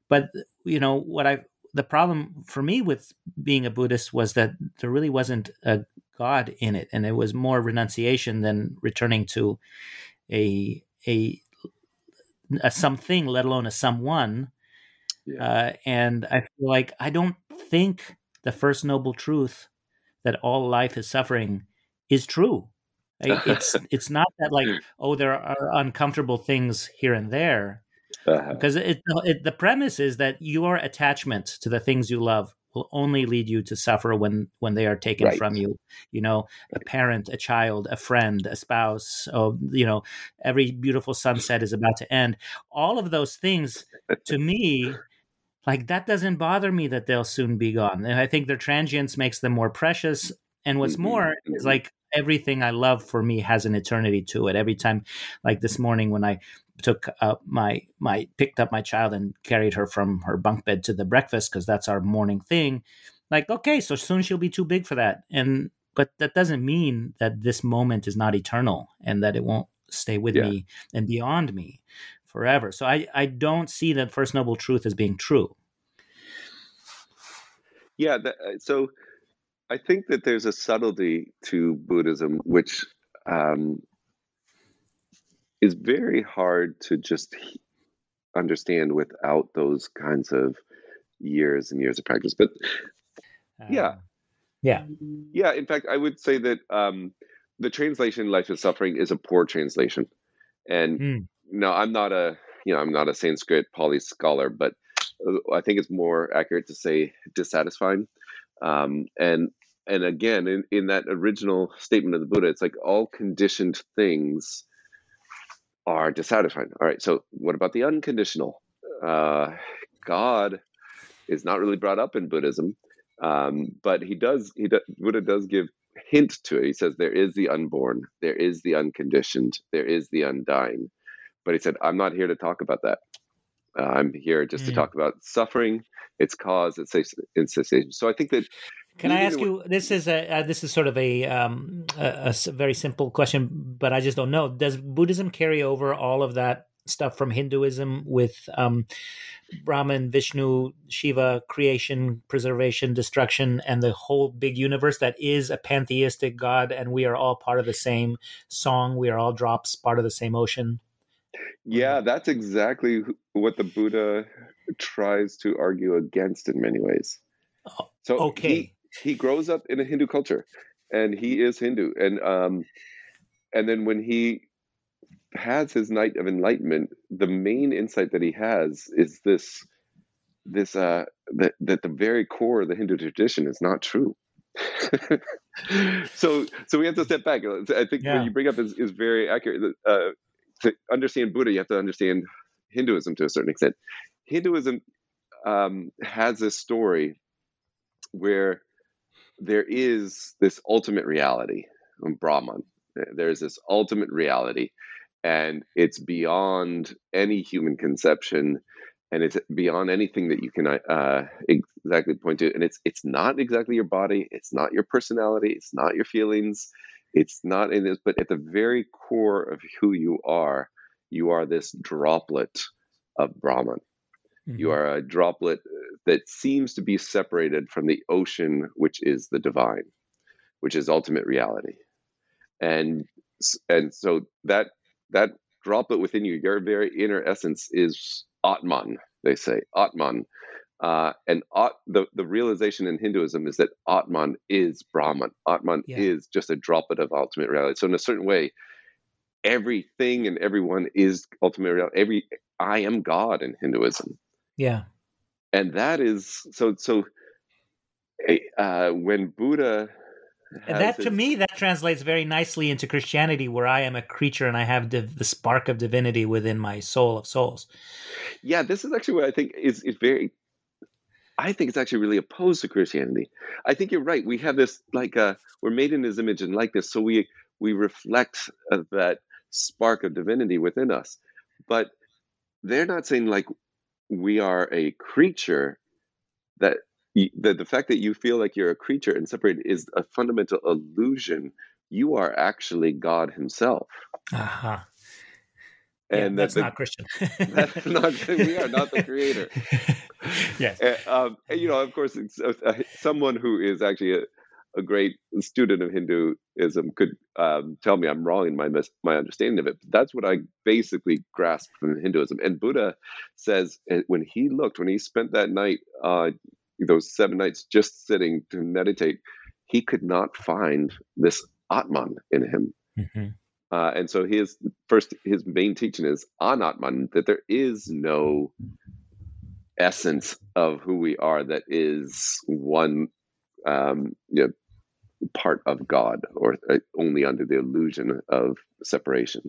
But you know what I the problem for me with being a Buddhist was that there really wasn't a God in it, and it was more renunciation than returning to a a, a something, let alone a someone yeah. Uh, and I feel like I don't think the first noble truth that all life is suffering is true. It's it's not that like oh there are uncomfortable things here and there uh-huh. because it, it, the premise is that your attachment to the things you love will only lead you to suffer when when they are taken right. from you you know a parent a child a friend a spouse oh you know every beautiful sunset is about to end all of those things to me like that doesn't bother me that they'll soon be gone. And I think their transience makes them more precious. And what's mm-hmm. more is mm-hmm. like everything I love for me has an eternity to it. Every time, like this morning when I took up my my picked up my child and carried her from her bunk bed to the breakfast because that's our morning thing. Like okay, so soon she'll be too big for that, and but that doesn't mean that this moment is not eternal and that it won't stay with yeah. me and beyond me forever. So I, I don't see that First Noble Truth as being true. Yeah, that, uh, so I think that there's a subtlety to Buddhism which um, is very hard to just understand without those kinds of years and years of practice. But yeah, um, yeah, yeah. In fact, I would say that um, the translation "life is suffering" is a poor translation, and mm no, I'm not a you know I'm not a Sanskrit Pali scholar, but I think it's more accurate to say dissatisfying. Um, and and again, in, in that original statement of the Buddha, it's like all conditioned things are dissatisfying. All right, so what about the unconditional? Uh, God is not really brought up in Buddhism, um, but he does. He does, Buddha does give hint to it. He says there is the unborn, there is the unconditioned, there is the undying. But he said, I'm not here to talk about that. Uh, I'm here just mm. to talk about suffering, its cause, its cessation. So I think that. Can I ask you? This is a uh, this is sort of a, um, a, a very simple question, but I just don't know. Does Buddhism carry over all of that stuff from Hinduism with um, Brahman, Vishnu, Shiva, creation, preservation, destruction, and the whole big universe that is a pantheistic God, and we are all part of the same song. We are all drops, part of the same ocean. Yeah, that's exactly what the Buddha tries to argue against in many ways. Oh, so okay. he, he grows up in a Hindu culture and he is Hindu. And um and then when he has his night of enlightenment, the main insight that he has is this this uh that that the very core of the Hindu tradition is not true. so so we have to step back. I think yeah. what you bring up is, is very accurate. Uh, to understand Buddha, you have to understand Hinduism to a certain extent. Hinduism um, has this story where there is this ultimate reality, Brahman. There's this ultimate reality, and it's beyond any human conception, and it's beyond anything that you can uh, exactly point to. And it's it's not exactly your body, it's not your personality, it's not your feelings, it's not in this, but at the very core of who you are, you are this droplet of Brahman. Mm-hmm. You are a droplet that seems to be separated from the ocean, which is the divine, which is ultimate reality. And and so that that droplet within you, your very inner essence, is Atman. They say Atman, uh, and At, the the realization in Hinduism is that Atman is Brahman. Atman yeah. is just a droplet of ultimate reality. So in a certain way, everything and everyone is ultimate reality. Every I am God in Hinduism. Yeah and that is so so uh, when buddha and that his, to me that translates very nicely into christianity where i am a creature and i have the spark of divinity within my soul of souls yeah this is actually what i think is, is very i think it's actually really opposed to christianity. I think you're right we have this like uh we're made in his image and likeness so we we reflect uh, that spark of divinity within us. But they're not saying like we are a creature that the, the fact that you feel like you're a creature and separated is a fundamental illusion. You are actually god himself. Uh-huh and yeah, that's the, not Christian. that's not we are not the creator. yes, and, um, and, you know, of course, uh, uh, someone who is actually a, a great student of Hinduism could um, tell me I'm wrong in my mis- my understanding of it. But that's what I basically grasped from Hinduism. And Buddha says eh, when he looked, when he spent that night, uh, those seven nights just sitting to meditate, he could not find this Atman in him. Mm-hmm. Uh, and so his first, his main teaching is anatman, that there is no essence of who we are that is one um, you know, part of God or uh, only under the illusion of separation.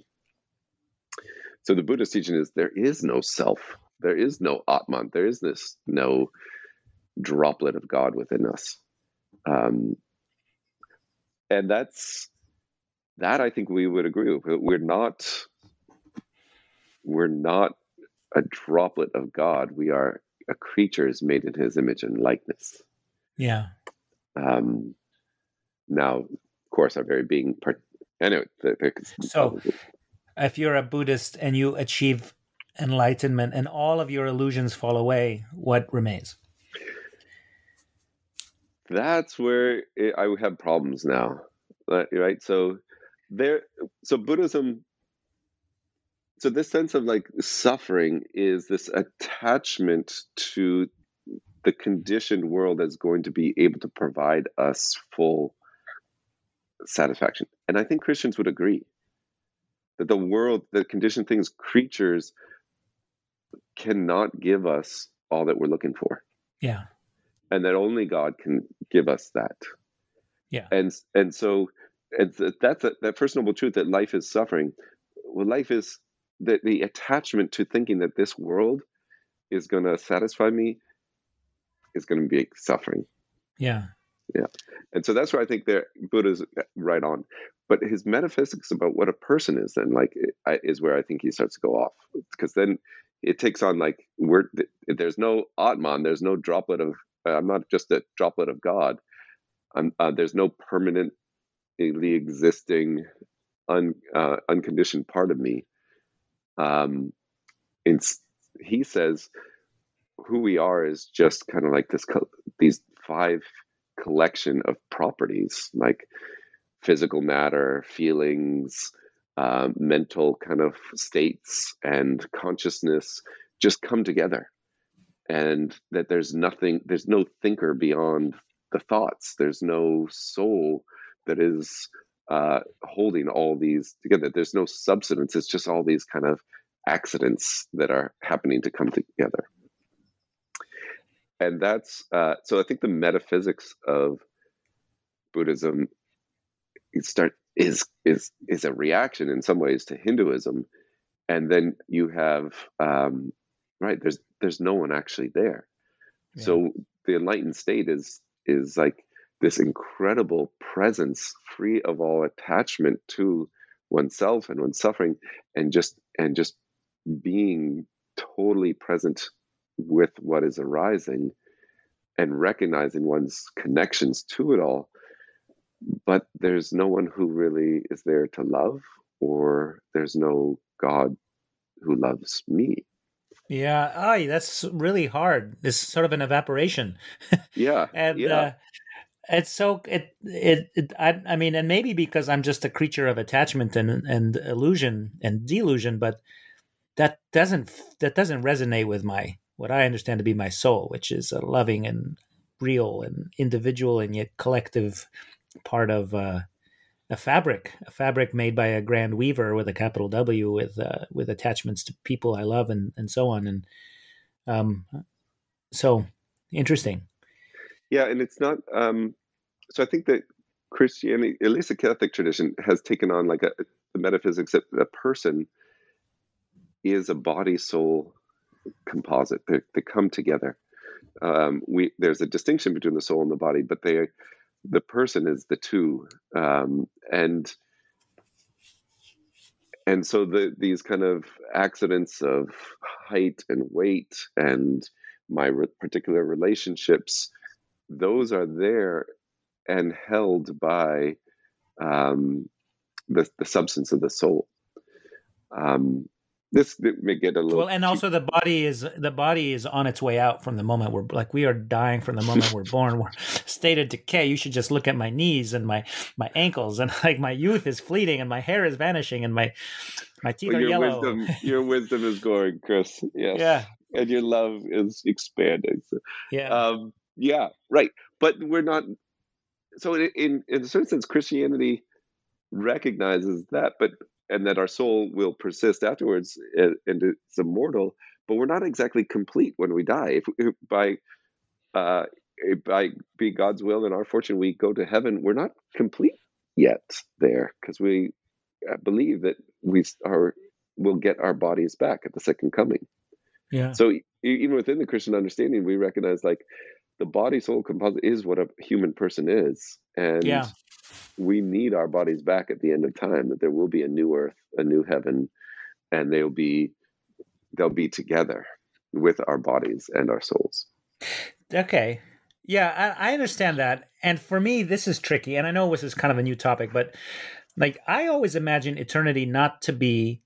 So the Buddhist teaching is there is no self, there is no Atman, there is this no droplet of God within us. Um, and that's that I think we would agree with. We're not we're not a droplet of God. We are a creatures made in his image and likeness. Yeah. Um, now, of course, our very being part. Anyway, so if you're a Buddhist and you achieve enlightenment and all of your illusions fall away, what remains? That's where it, I have problems now, right? So there, so Buddhism. So this sense of like suffering is this attachment to the conditioned world that's going to be able to provide us full satisfaction. And I think Christians would agree that the world, the conditioned things, creatures cannot give us all that we're looking for. Yeah. And that only God can give us that. Yeah. And and so it's, uh, that's a, that first noble truth that life is suffering. Well, life is the, the attachment to thinking that this world is going to satisfy me is going to be suffering. Yeah. Yeah. And so that's where I think that Buddha's uh, right on. But his metaphysics about what a person is then like is where I think he starts to go off because then it takes on like we're there's no Atman, there's no droplet of uh, I'm not just a droplet of God. Uh, there's no permanently existing un, uh, unconditioned part of me. Um, he says who we are is just kind of like this these five collection of properties like physical matter feelings uh, mental kind of states and consciousness just come together and that there's nothing there's no thinker beyond the thoughts there's no soul that is uh, holding all these together there's no substance it's just all these kind of accidents that are happening to come together and that's uh, so. I think the metaphysics of Buddhism start is is is a reaction in some ways to Hinduism, and then you have um, right. There's there's no one actually there. Yeah. So the enlightened state is is like this incredible presence, free of all attachment to oneself and one's suffering, and just and just being totally present with what is arising and recognizing one's connections to it all but there's no one who really is there to love or there's no god who loves me Yeah, oh, that's really hard. It's sort of an evaporation. Yeah, and yeah. uh, it's so it, it it I I mean, and maybe because I'm just a creature of attachment and and illusion and delusion, but that doesn't that doesn't resonate with my what I understand to be my soul, which is a loving and real and individual and yet collective part of uh, a fabric, a fabric made by a grand weaver with a capital W, with uh, with attachments to people I love and and so on. And um, so interesting. Yeah, and it's not. Um, so I think that Christianity, at least the Catholic tradition, has taken on like a, the metaphysics that a person is a body soul composite. They, they come together. Um, we there's a distinction between the soul and the body, but they the person is the two, um, and and so the these kind of accidents of height and weight and my re- particular relationships, those are there and held by um, the the substance of the soul. Um, this may get a little well and also the body is the body is on its way out from the moment we're like we are dying from the moment we're born. We're state of decay. You should just look at my knees and my my ankles and like my youth is fleeting and my hair is vanishing and my my teeth well, are your yellow. wisdom your wisdom is going chris. Yes. Yeah. And your love is expanding. Yeah. Um, yeah right. But we're not so in, in a certain sense christianity recognizes that but and that our soul will persist afterwards and, and it's immortal but we're not exactly complete when we die. If, if by uh by be god's will and our fortune we go to heaven we're not complete yet there because we uh, believe that we are will get our bodies back at the second coming. Yeah. So even within the christian understanding we recognize like the body soul composite is what a human person is and yeah we need our bodies back at the end of time that there will be a new earth a new heaven and they'll be they'll be together with our bodies and our souls Okay. Yeah, I, I understand that. And for me, this is tricky. And I know this is kind of a new topic, but like I always imagine eternity not to be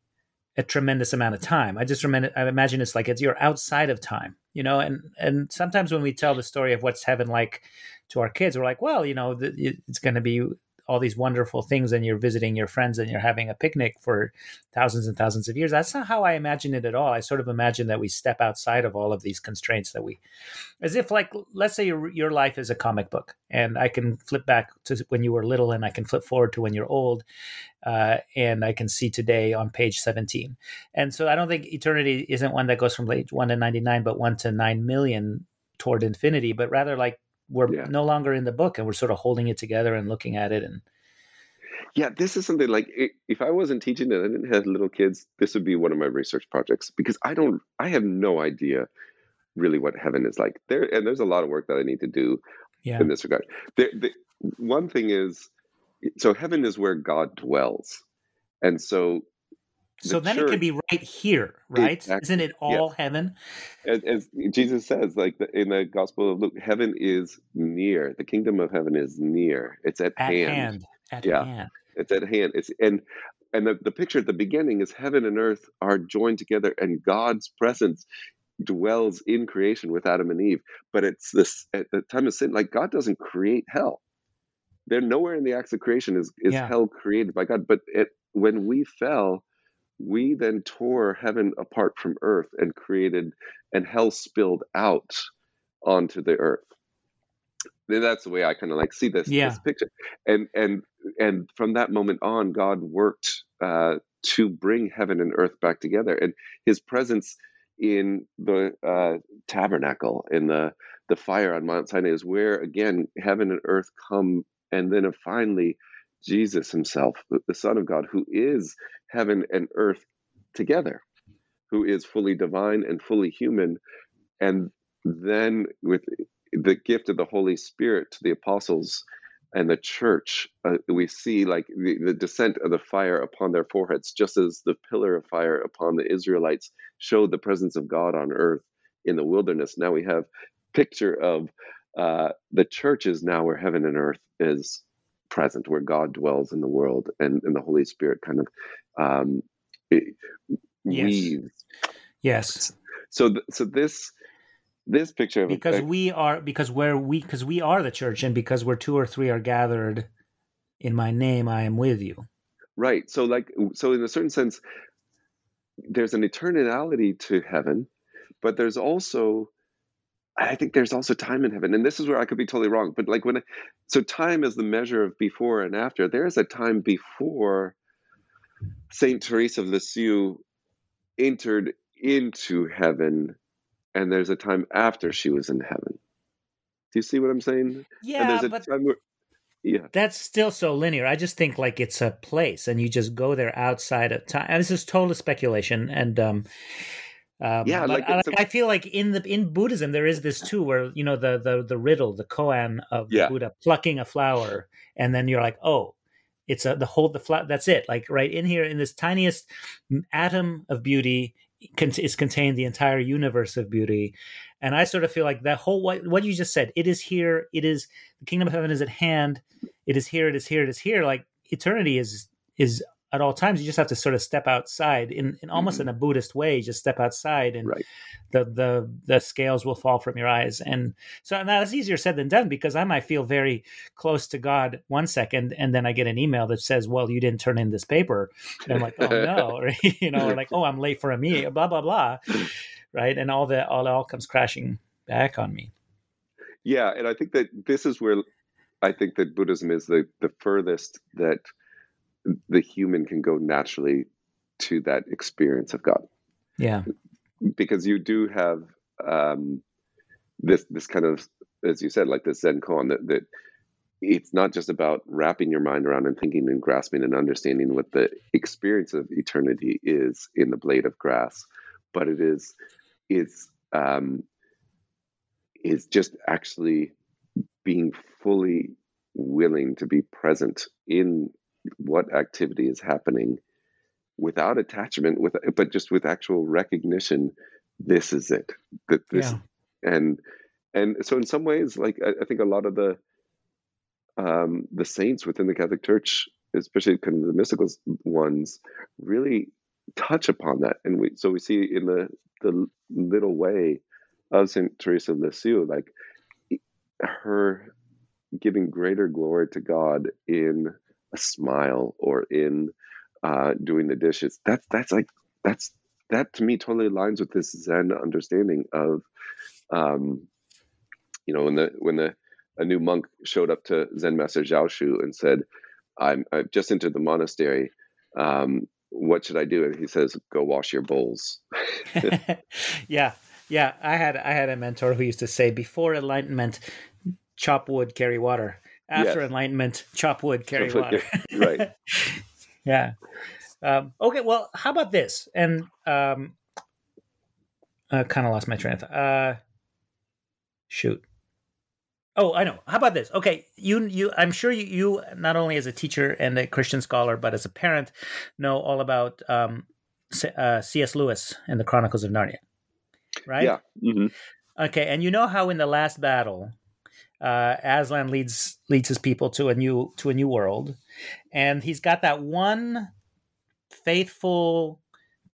a tremendous amount of time. I just remember, I imagine it's like it's you're outside of time, you know. And and sometimes when we tell the story of what's heaven like to our kids, we're like, well, you know, it's going to be all these wonderful things, and you're visiting your friends and you're having a picnic for thousands and thousands of years. That's not how I imagine it at all. I sort of imagine that we step outside of all of these constraints that we, as if like let's say your your life is a comic book, and I can flip back to when you were little, and I can flip forward to when you're old, uh, and I can see today on page 17. And so I don't think eternity isn't one that goes from one to 99, but one to nine million toward infinity, but rather like we're Yeah. no longer in the book and we're sort of holding it together and looking at it and yeah this is something like if i wasn't teaching and i didn't have little kids this would be one of my research projects because i don't i have no idea really what heaven is like. There and there's a lot of work that i need to do yeah. in this regard. The, the, one thing is so heaven is where god dwells. And so so the then it can be right here right Exactly. isn't it all heaven as, as Jesus says, like the, in the Gospel of Luke, heaven is near. The kingdom of heaven is near. It's at, hand. at hand. hand, at Yeah. hand It's at hand. It's and and the, the picture at the beginning is heaven and earth are joined together, and God's presence dwells in creation with Adam and Eve. But it's this at the time of sin, like God doesn't create hell. They're nowhere in the acts of creation is is Yeah. hell created by God. But it, when we fell, we then tore heaven apart from earth and created, and hell spilled out onto the earth. And that's the way I kind of like see this, Yeah. this picture. And and and from that moment on, God worked uh, to bring heaven and earth back together, and His presence in the uh, tabernacle, in the the fire on Mount Sinai, is where again heaven and earth come, and then finally Jesus Himself, the, Son of God, who is heaven and earth together, who is fully divine and fully human, and then with the gift of the Holy Spirit to the apostles and the church, uh, we see like the, the descent of the fire upon their foreheads, just as the pillar of fire upon the Israelites showed the presence of God on earth in the wilderness. Now we have picture of uh, the church is now where heaven and earth is present, where God dwells in the world, and, and the Holy Spirit kind of um, Yes. weaves yes. So th- so this this picture of because a, we are because where we because we are the church and because where two or three are gathered in my name i am with you. Right. So like so in a certain sense there's an eternality to heaven but there's also I think there's also time in heaven, and this is where I could be totally wrong. But like when, I, so time is the measure of before and after. There is a time before Saint Teresa of Lisieux entered into heaven, and there's a time after she was in heaven. Do you see what I'm saying? Yeah, but where, yeah, that's still so linear. I just think like it's a place, and you just go there outside of time. And this is total speculation, and um, um, yeah, like, I, I feel like in the in Buddhism there is this too, where you know the the the riddle, the koan of yeah. Buddha plucking a flower, and then you're like, oh, it's a the whole the flower. That's it. Like right in here, in this tiniest atom of beauty, is contained the entire universe of beauty. And I sort of feel like that whole what what you just said. It is here. It is the kingdom of heaven is at hand. It is here. It is here. It is here. Like eternity is is at all times you just have to sort of step outside in, in almost mm-hmm. in a buddhist way just step outside and right. the the the scales will fall from your eyes. And so and that's easier said than done because i might feel very close to god one second and then i get an email that says well you didn't turn in this paper. And i'm like oh no or, you know or like oh i'm late for a meeting blah blah blah. Right? And all the all all comes crashing back on me. Yeah. And i think that this is where i think that buddhism is the the furthest that the human can go naturally to that experience of God. Yeah, because you do have um, this this kind of, as you said, like this Zen koan that that it's not just about wrapping your mind around and thinking and grasping and understanding what the experience of eternity is in the blade of grass, but it is is um, is just actually being fully willing to be present in what activity is happening without attachment with but just with actual recognition this is it that this yeah. and and so in some ways like I, I, think a lot of the um the saints within the catholic church especially kind of the mystical ones really touch upon that and we so we see in the the little way of saint teresa of lisieux like her giving greater glory to god in a smile or in uh, doing the dishes. That's that's like that's that to me totally aligns with this Zen understanding of, um, you know, when the when the a new monk showed up to Zen Master Zhaozhou and said, "I'm I've just entered the monastery. Um, what should I do?" And he says, "Go wash your bowls." yeah, yeah. I had I had a mentor who used to say, "Before enlightenment, chop wood, carry water." After yes. enlightenment chop wood carry chop water. right. Yeah. Um, okay well how about this? And um, i kind of lost my train of thought. Uh, shoot. Oh i know. How about this? Okay you you i'm sure you, you not only as a teacher and a christian scholar but as a parent know all about um, C- uh, cs lewis and the chronicles of narnia right? Yeah mm-hmm. okay and you know how in the last battle uh, Aslan leads leads his people to a new to a new world, and he's got that one faithful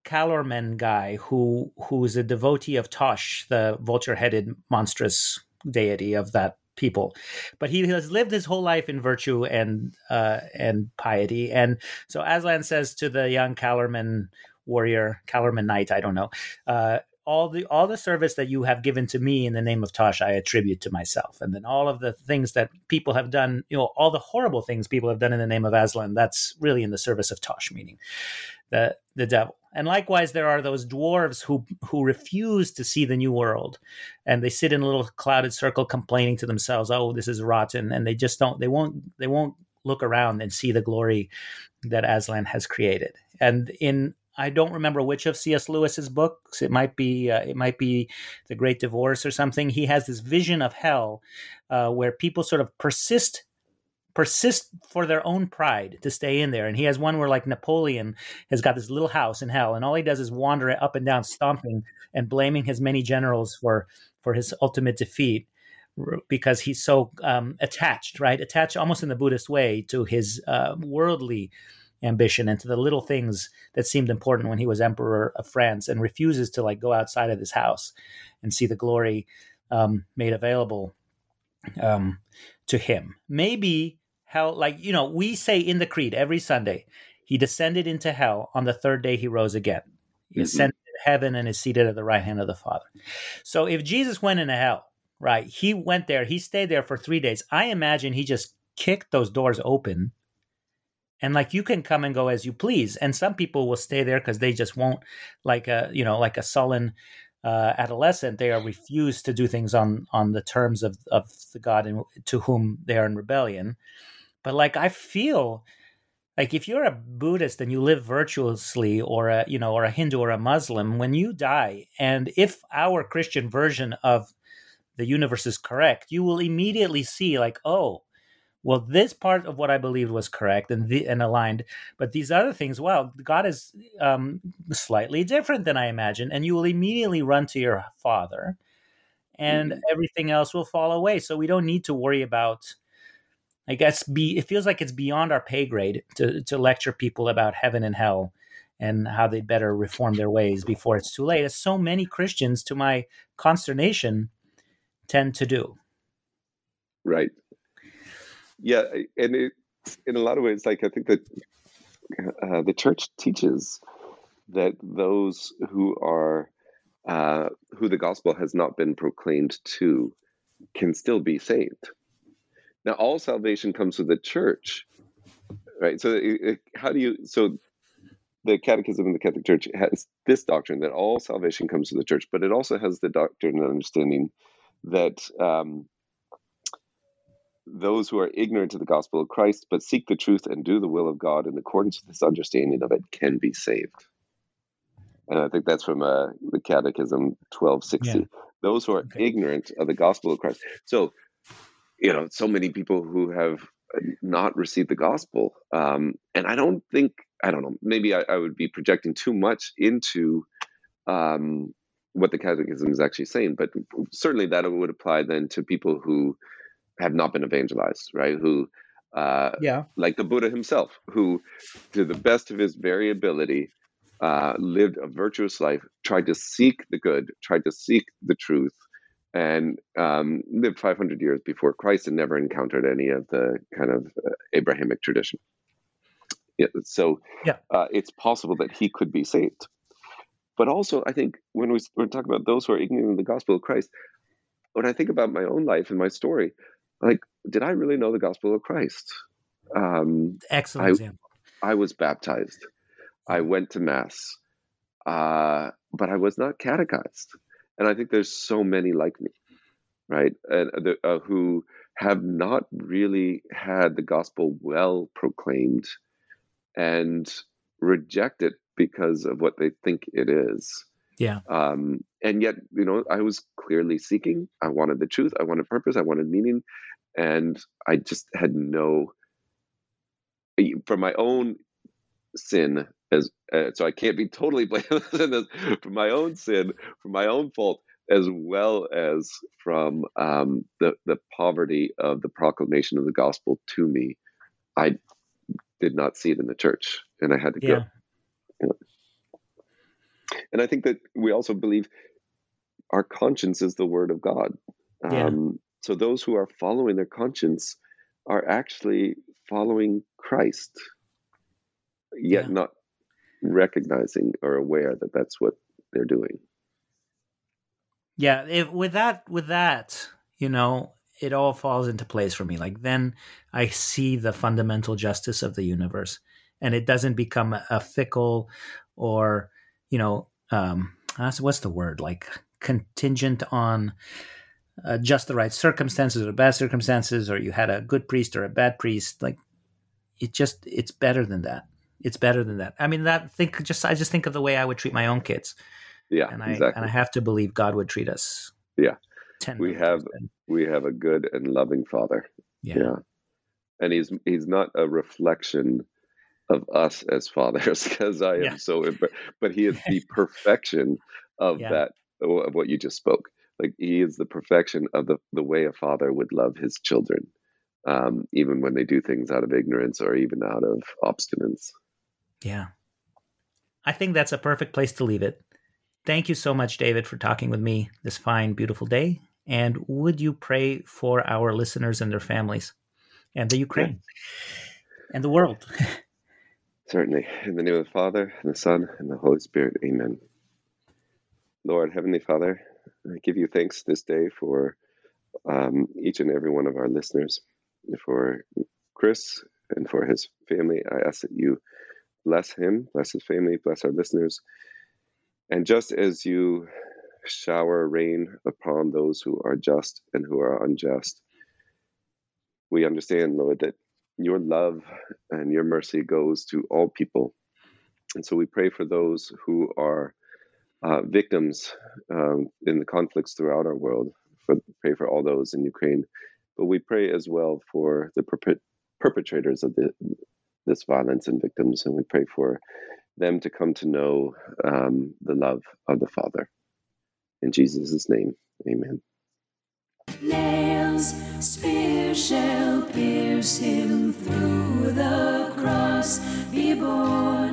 Calormen guy who who's a devotee of Tash, the vulture-headed monstrous deity of that people. But he has lived his whole life in virtue and uh, and piety, and so Aslan says to the young Calormen warrior, Calormen knight, I don't know, uh, all the all the service that you have given to me in the name of Tash, I attribute to myself. And then all of the things that people have done, you know, all the horrible things people have done in the name of Aslan, that's really in the service of Tash, meaning the the devil. And likewise, there are those dwarves who who refuse to see the new world, and they sit in a little clouded circle, complaining to themselves, "Oh, this is rotten," and they just don't. They won't. They won't look around and see the glory that Aslan has created. And in I don't remember which of C.S. Lewis's books. It might be uh, it might be The Great Divorce or something. He has this vision of hell uh, where people sort of persist persist for their own pride to stay in there. And he has one where like Napoleon has got this little house in hell, and all he does is wander up and down, stomping and blaming his many generals for for his ultimate defeat because he's so um, attached, right? Attached almost in the Buddhist way to his uh, worldly ambition and to the little things that seemed important when he was emperor of France and refuses to like go outside of his house and see the glory um, made available um, to him. Maybe hell, like, you know, we say in the creed every Sunday, he descended into hell on the third day he rose again. He mm-hmm. ascended to heaven and is seated at the right hand of the Father. So if Jesus went into hell, right, he went there, he stayed there for three days. I imagine he just kicked those doors open and like you can come and go as you please and some people will stay there because they just won't like a you know like a sullen uh, adolescent they are refused to do things on on the terms of of the god in, to whom they are in rebellion. But like i feel like if you're a buddhist and you live virtuously or a you know or a hindu or a muslim when you die and if our christian version of the universe is correct you will immediately see like oh well, this part of what I believed was correct and the, and aligned, but these other things, well, God is um, slightly different than I imagined, and you will immediately run to your Father, and mm-hmm. everything else will fall away. So we don't need to worry about. I guess be it feels like it's beyond our pay grade to to lecture people about heaven and hell and how they better reform their ways before it's too late, as so many Christians, to my consternation, tend to do. Right yeah, and it, in a lot of ways, like I think that uh, the church teaches that those who are uh, who the gospel has not been proclaimed to can still be saved. Now, all salvation comes to the church, right? So, it, it, how do you? So, the Catechism of the Catholic Church has this doctrine that all salvation comes to the church, but it also has the doctrine and understanding that um, those who are ignorant of the gospel of Christ but seek the truth and do the will of God in accordance with this understanding of it can be saved. And I think that's from uh, the Catechism 1260. Yeah. Those who are okay. ignorant of the gospel of Christ. So, you know, so many people who have not received the gospel. Um, and I don't think, I don't know, maybe I, I would be projecting too much into um, what the Catechism is actually saying, but certainly that would apply then to people who have not been evangelized, right? Who, uh, yeah, like the Buddha himself, who, to the best of his variability, uh, lived a virtuous life, tried to seek the good, tried to seek the truth, and um, lived 500 years before Christ and never encountered any of the kind of uh, Abrahamic tradition. Yeah, so yeah. Uh, it's possible that he could be saved. But also, I think when we, we're talking about those who are ignorant of the gospel of Christ, when I think about my own life and my story, like, did I really know the gospel of Christ? Um, Excellent I, example. I was baptized. I went to mass, uh, but I was not catechized. And I think there's so many like me, right? And uh, uh, who have not really had the gospel well proclaimed and reject it because of what they think it is. Yeah. Um, and yet, you know, I was clearly seeking. I wanted the truth. I wanted purpose. I wanted meaning, and I just had no. For my own sin, as uh, so, I can't be totally blameless in this. For my own sin, for my own fault, as well as from um, the the poverty of the proclamation of the gospel to me, I did not see it in the church, and I had to yeah. go. And I think that we also believe our conscience is the word of God. Yeah. Um, so those who are following their conscience are actually following Christ, yet yeah. not recognizing or aware that that's what they're doing. Yeah, if, with that, with that, you know, it all falls into place for me. Like then I see the fundamental justice of the universe, and it doesn't become a fickle or you know um, what's the word like contingent on uh, just the right circumstances or bad circumstances, or you had a good priest or a bad priest. Like it just it's better than that. It's better than that. I mean, that think just I just think of the way I would treat my own kids. Yeah, and I exactly. and I have to believe God would treat us. Yeah, we have we have a good and loving Father. Yeah. yeah, and he's he's not a reflection of us as fathers because I am yeah. so, but he is the perfection of yeah. that, of what you just spoke. Like he is the perfection of the, the way a father would love his children, um, even when they do things out of ignorance or even out of obstinance. Yeah. I think that's a perfect place to leave it. Thank you so much, David, for talking with me this fine, beautiful day. And would you pray for our listeners and their families and the Ukraine yeah. and the world? Certainly. In the name of the Father, and the Son, and the Holy Spirit. Amen. Lord, Heavenly Father, I give you thanks this day for um, each and every one of our listeners, for Chris and for his family. I ask that you bless him, bless his family, bless our listeners. And just as you shower rain upon those who are just and who are unjust, we understand, Lord, that your love and your mercy goes to all people. And so we pray for those who are uh, victims um, in the conflicts throughout our world. For, pray for all those in Ukraine, but we pray as well for the perpet- perpetrators of the, this violence and victims, and we pray for them to come to know um, the love of the Father. In Jesus' name, Amen. Nails, spear shall pierce him through the cross. Be born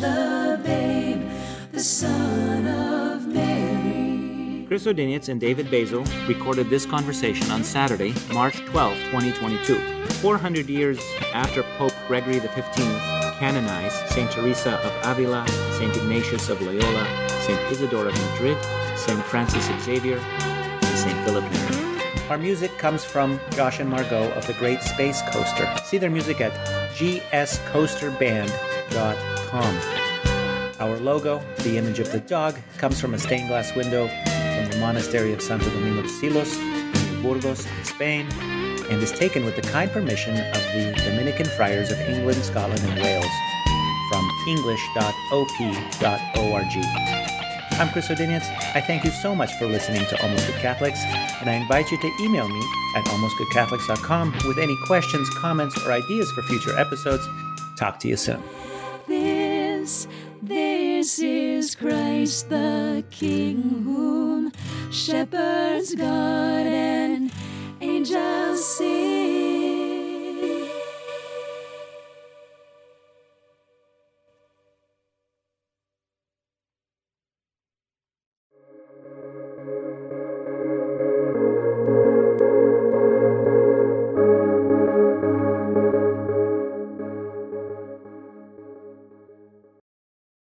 the babe, the Son of Mary. Chris Odinietz and David Basil recorded this conversation on Saturday, March 12, 2022, 400 years after Pope Gregory XV canonized St. Teresa of Avila, St. Ignatius of Loyola, St. Isidore of Madrid, St. Francis Xavier, and St. Philip Neri. Our music comes from Josh and Margot of the Great Space Coaster. See their music at gscoasterband.com. Our logo, the image of the dog, comes from a stained glass window from the monastery of Santo Domingo de Silos in Burgos, Spain, and is taken with the kind permission of the Dominican Friars of England, Scotland, and Wales from english.op.org. I'm Chris Odinietz. I thank you so much for listening to Almost Good Catholics, and I invite you to email me at almostgoodcatholics.com with any questions, comments, or ideas for future episodes. Talk to you soon. This, is Christ the King, whom shepherds guard and angels sing.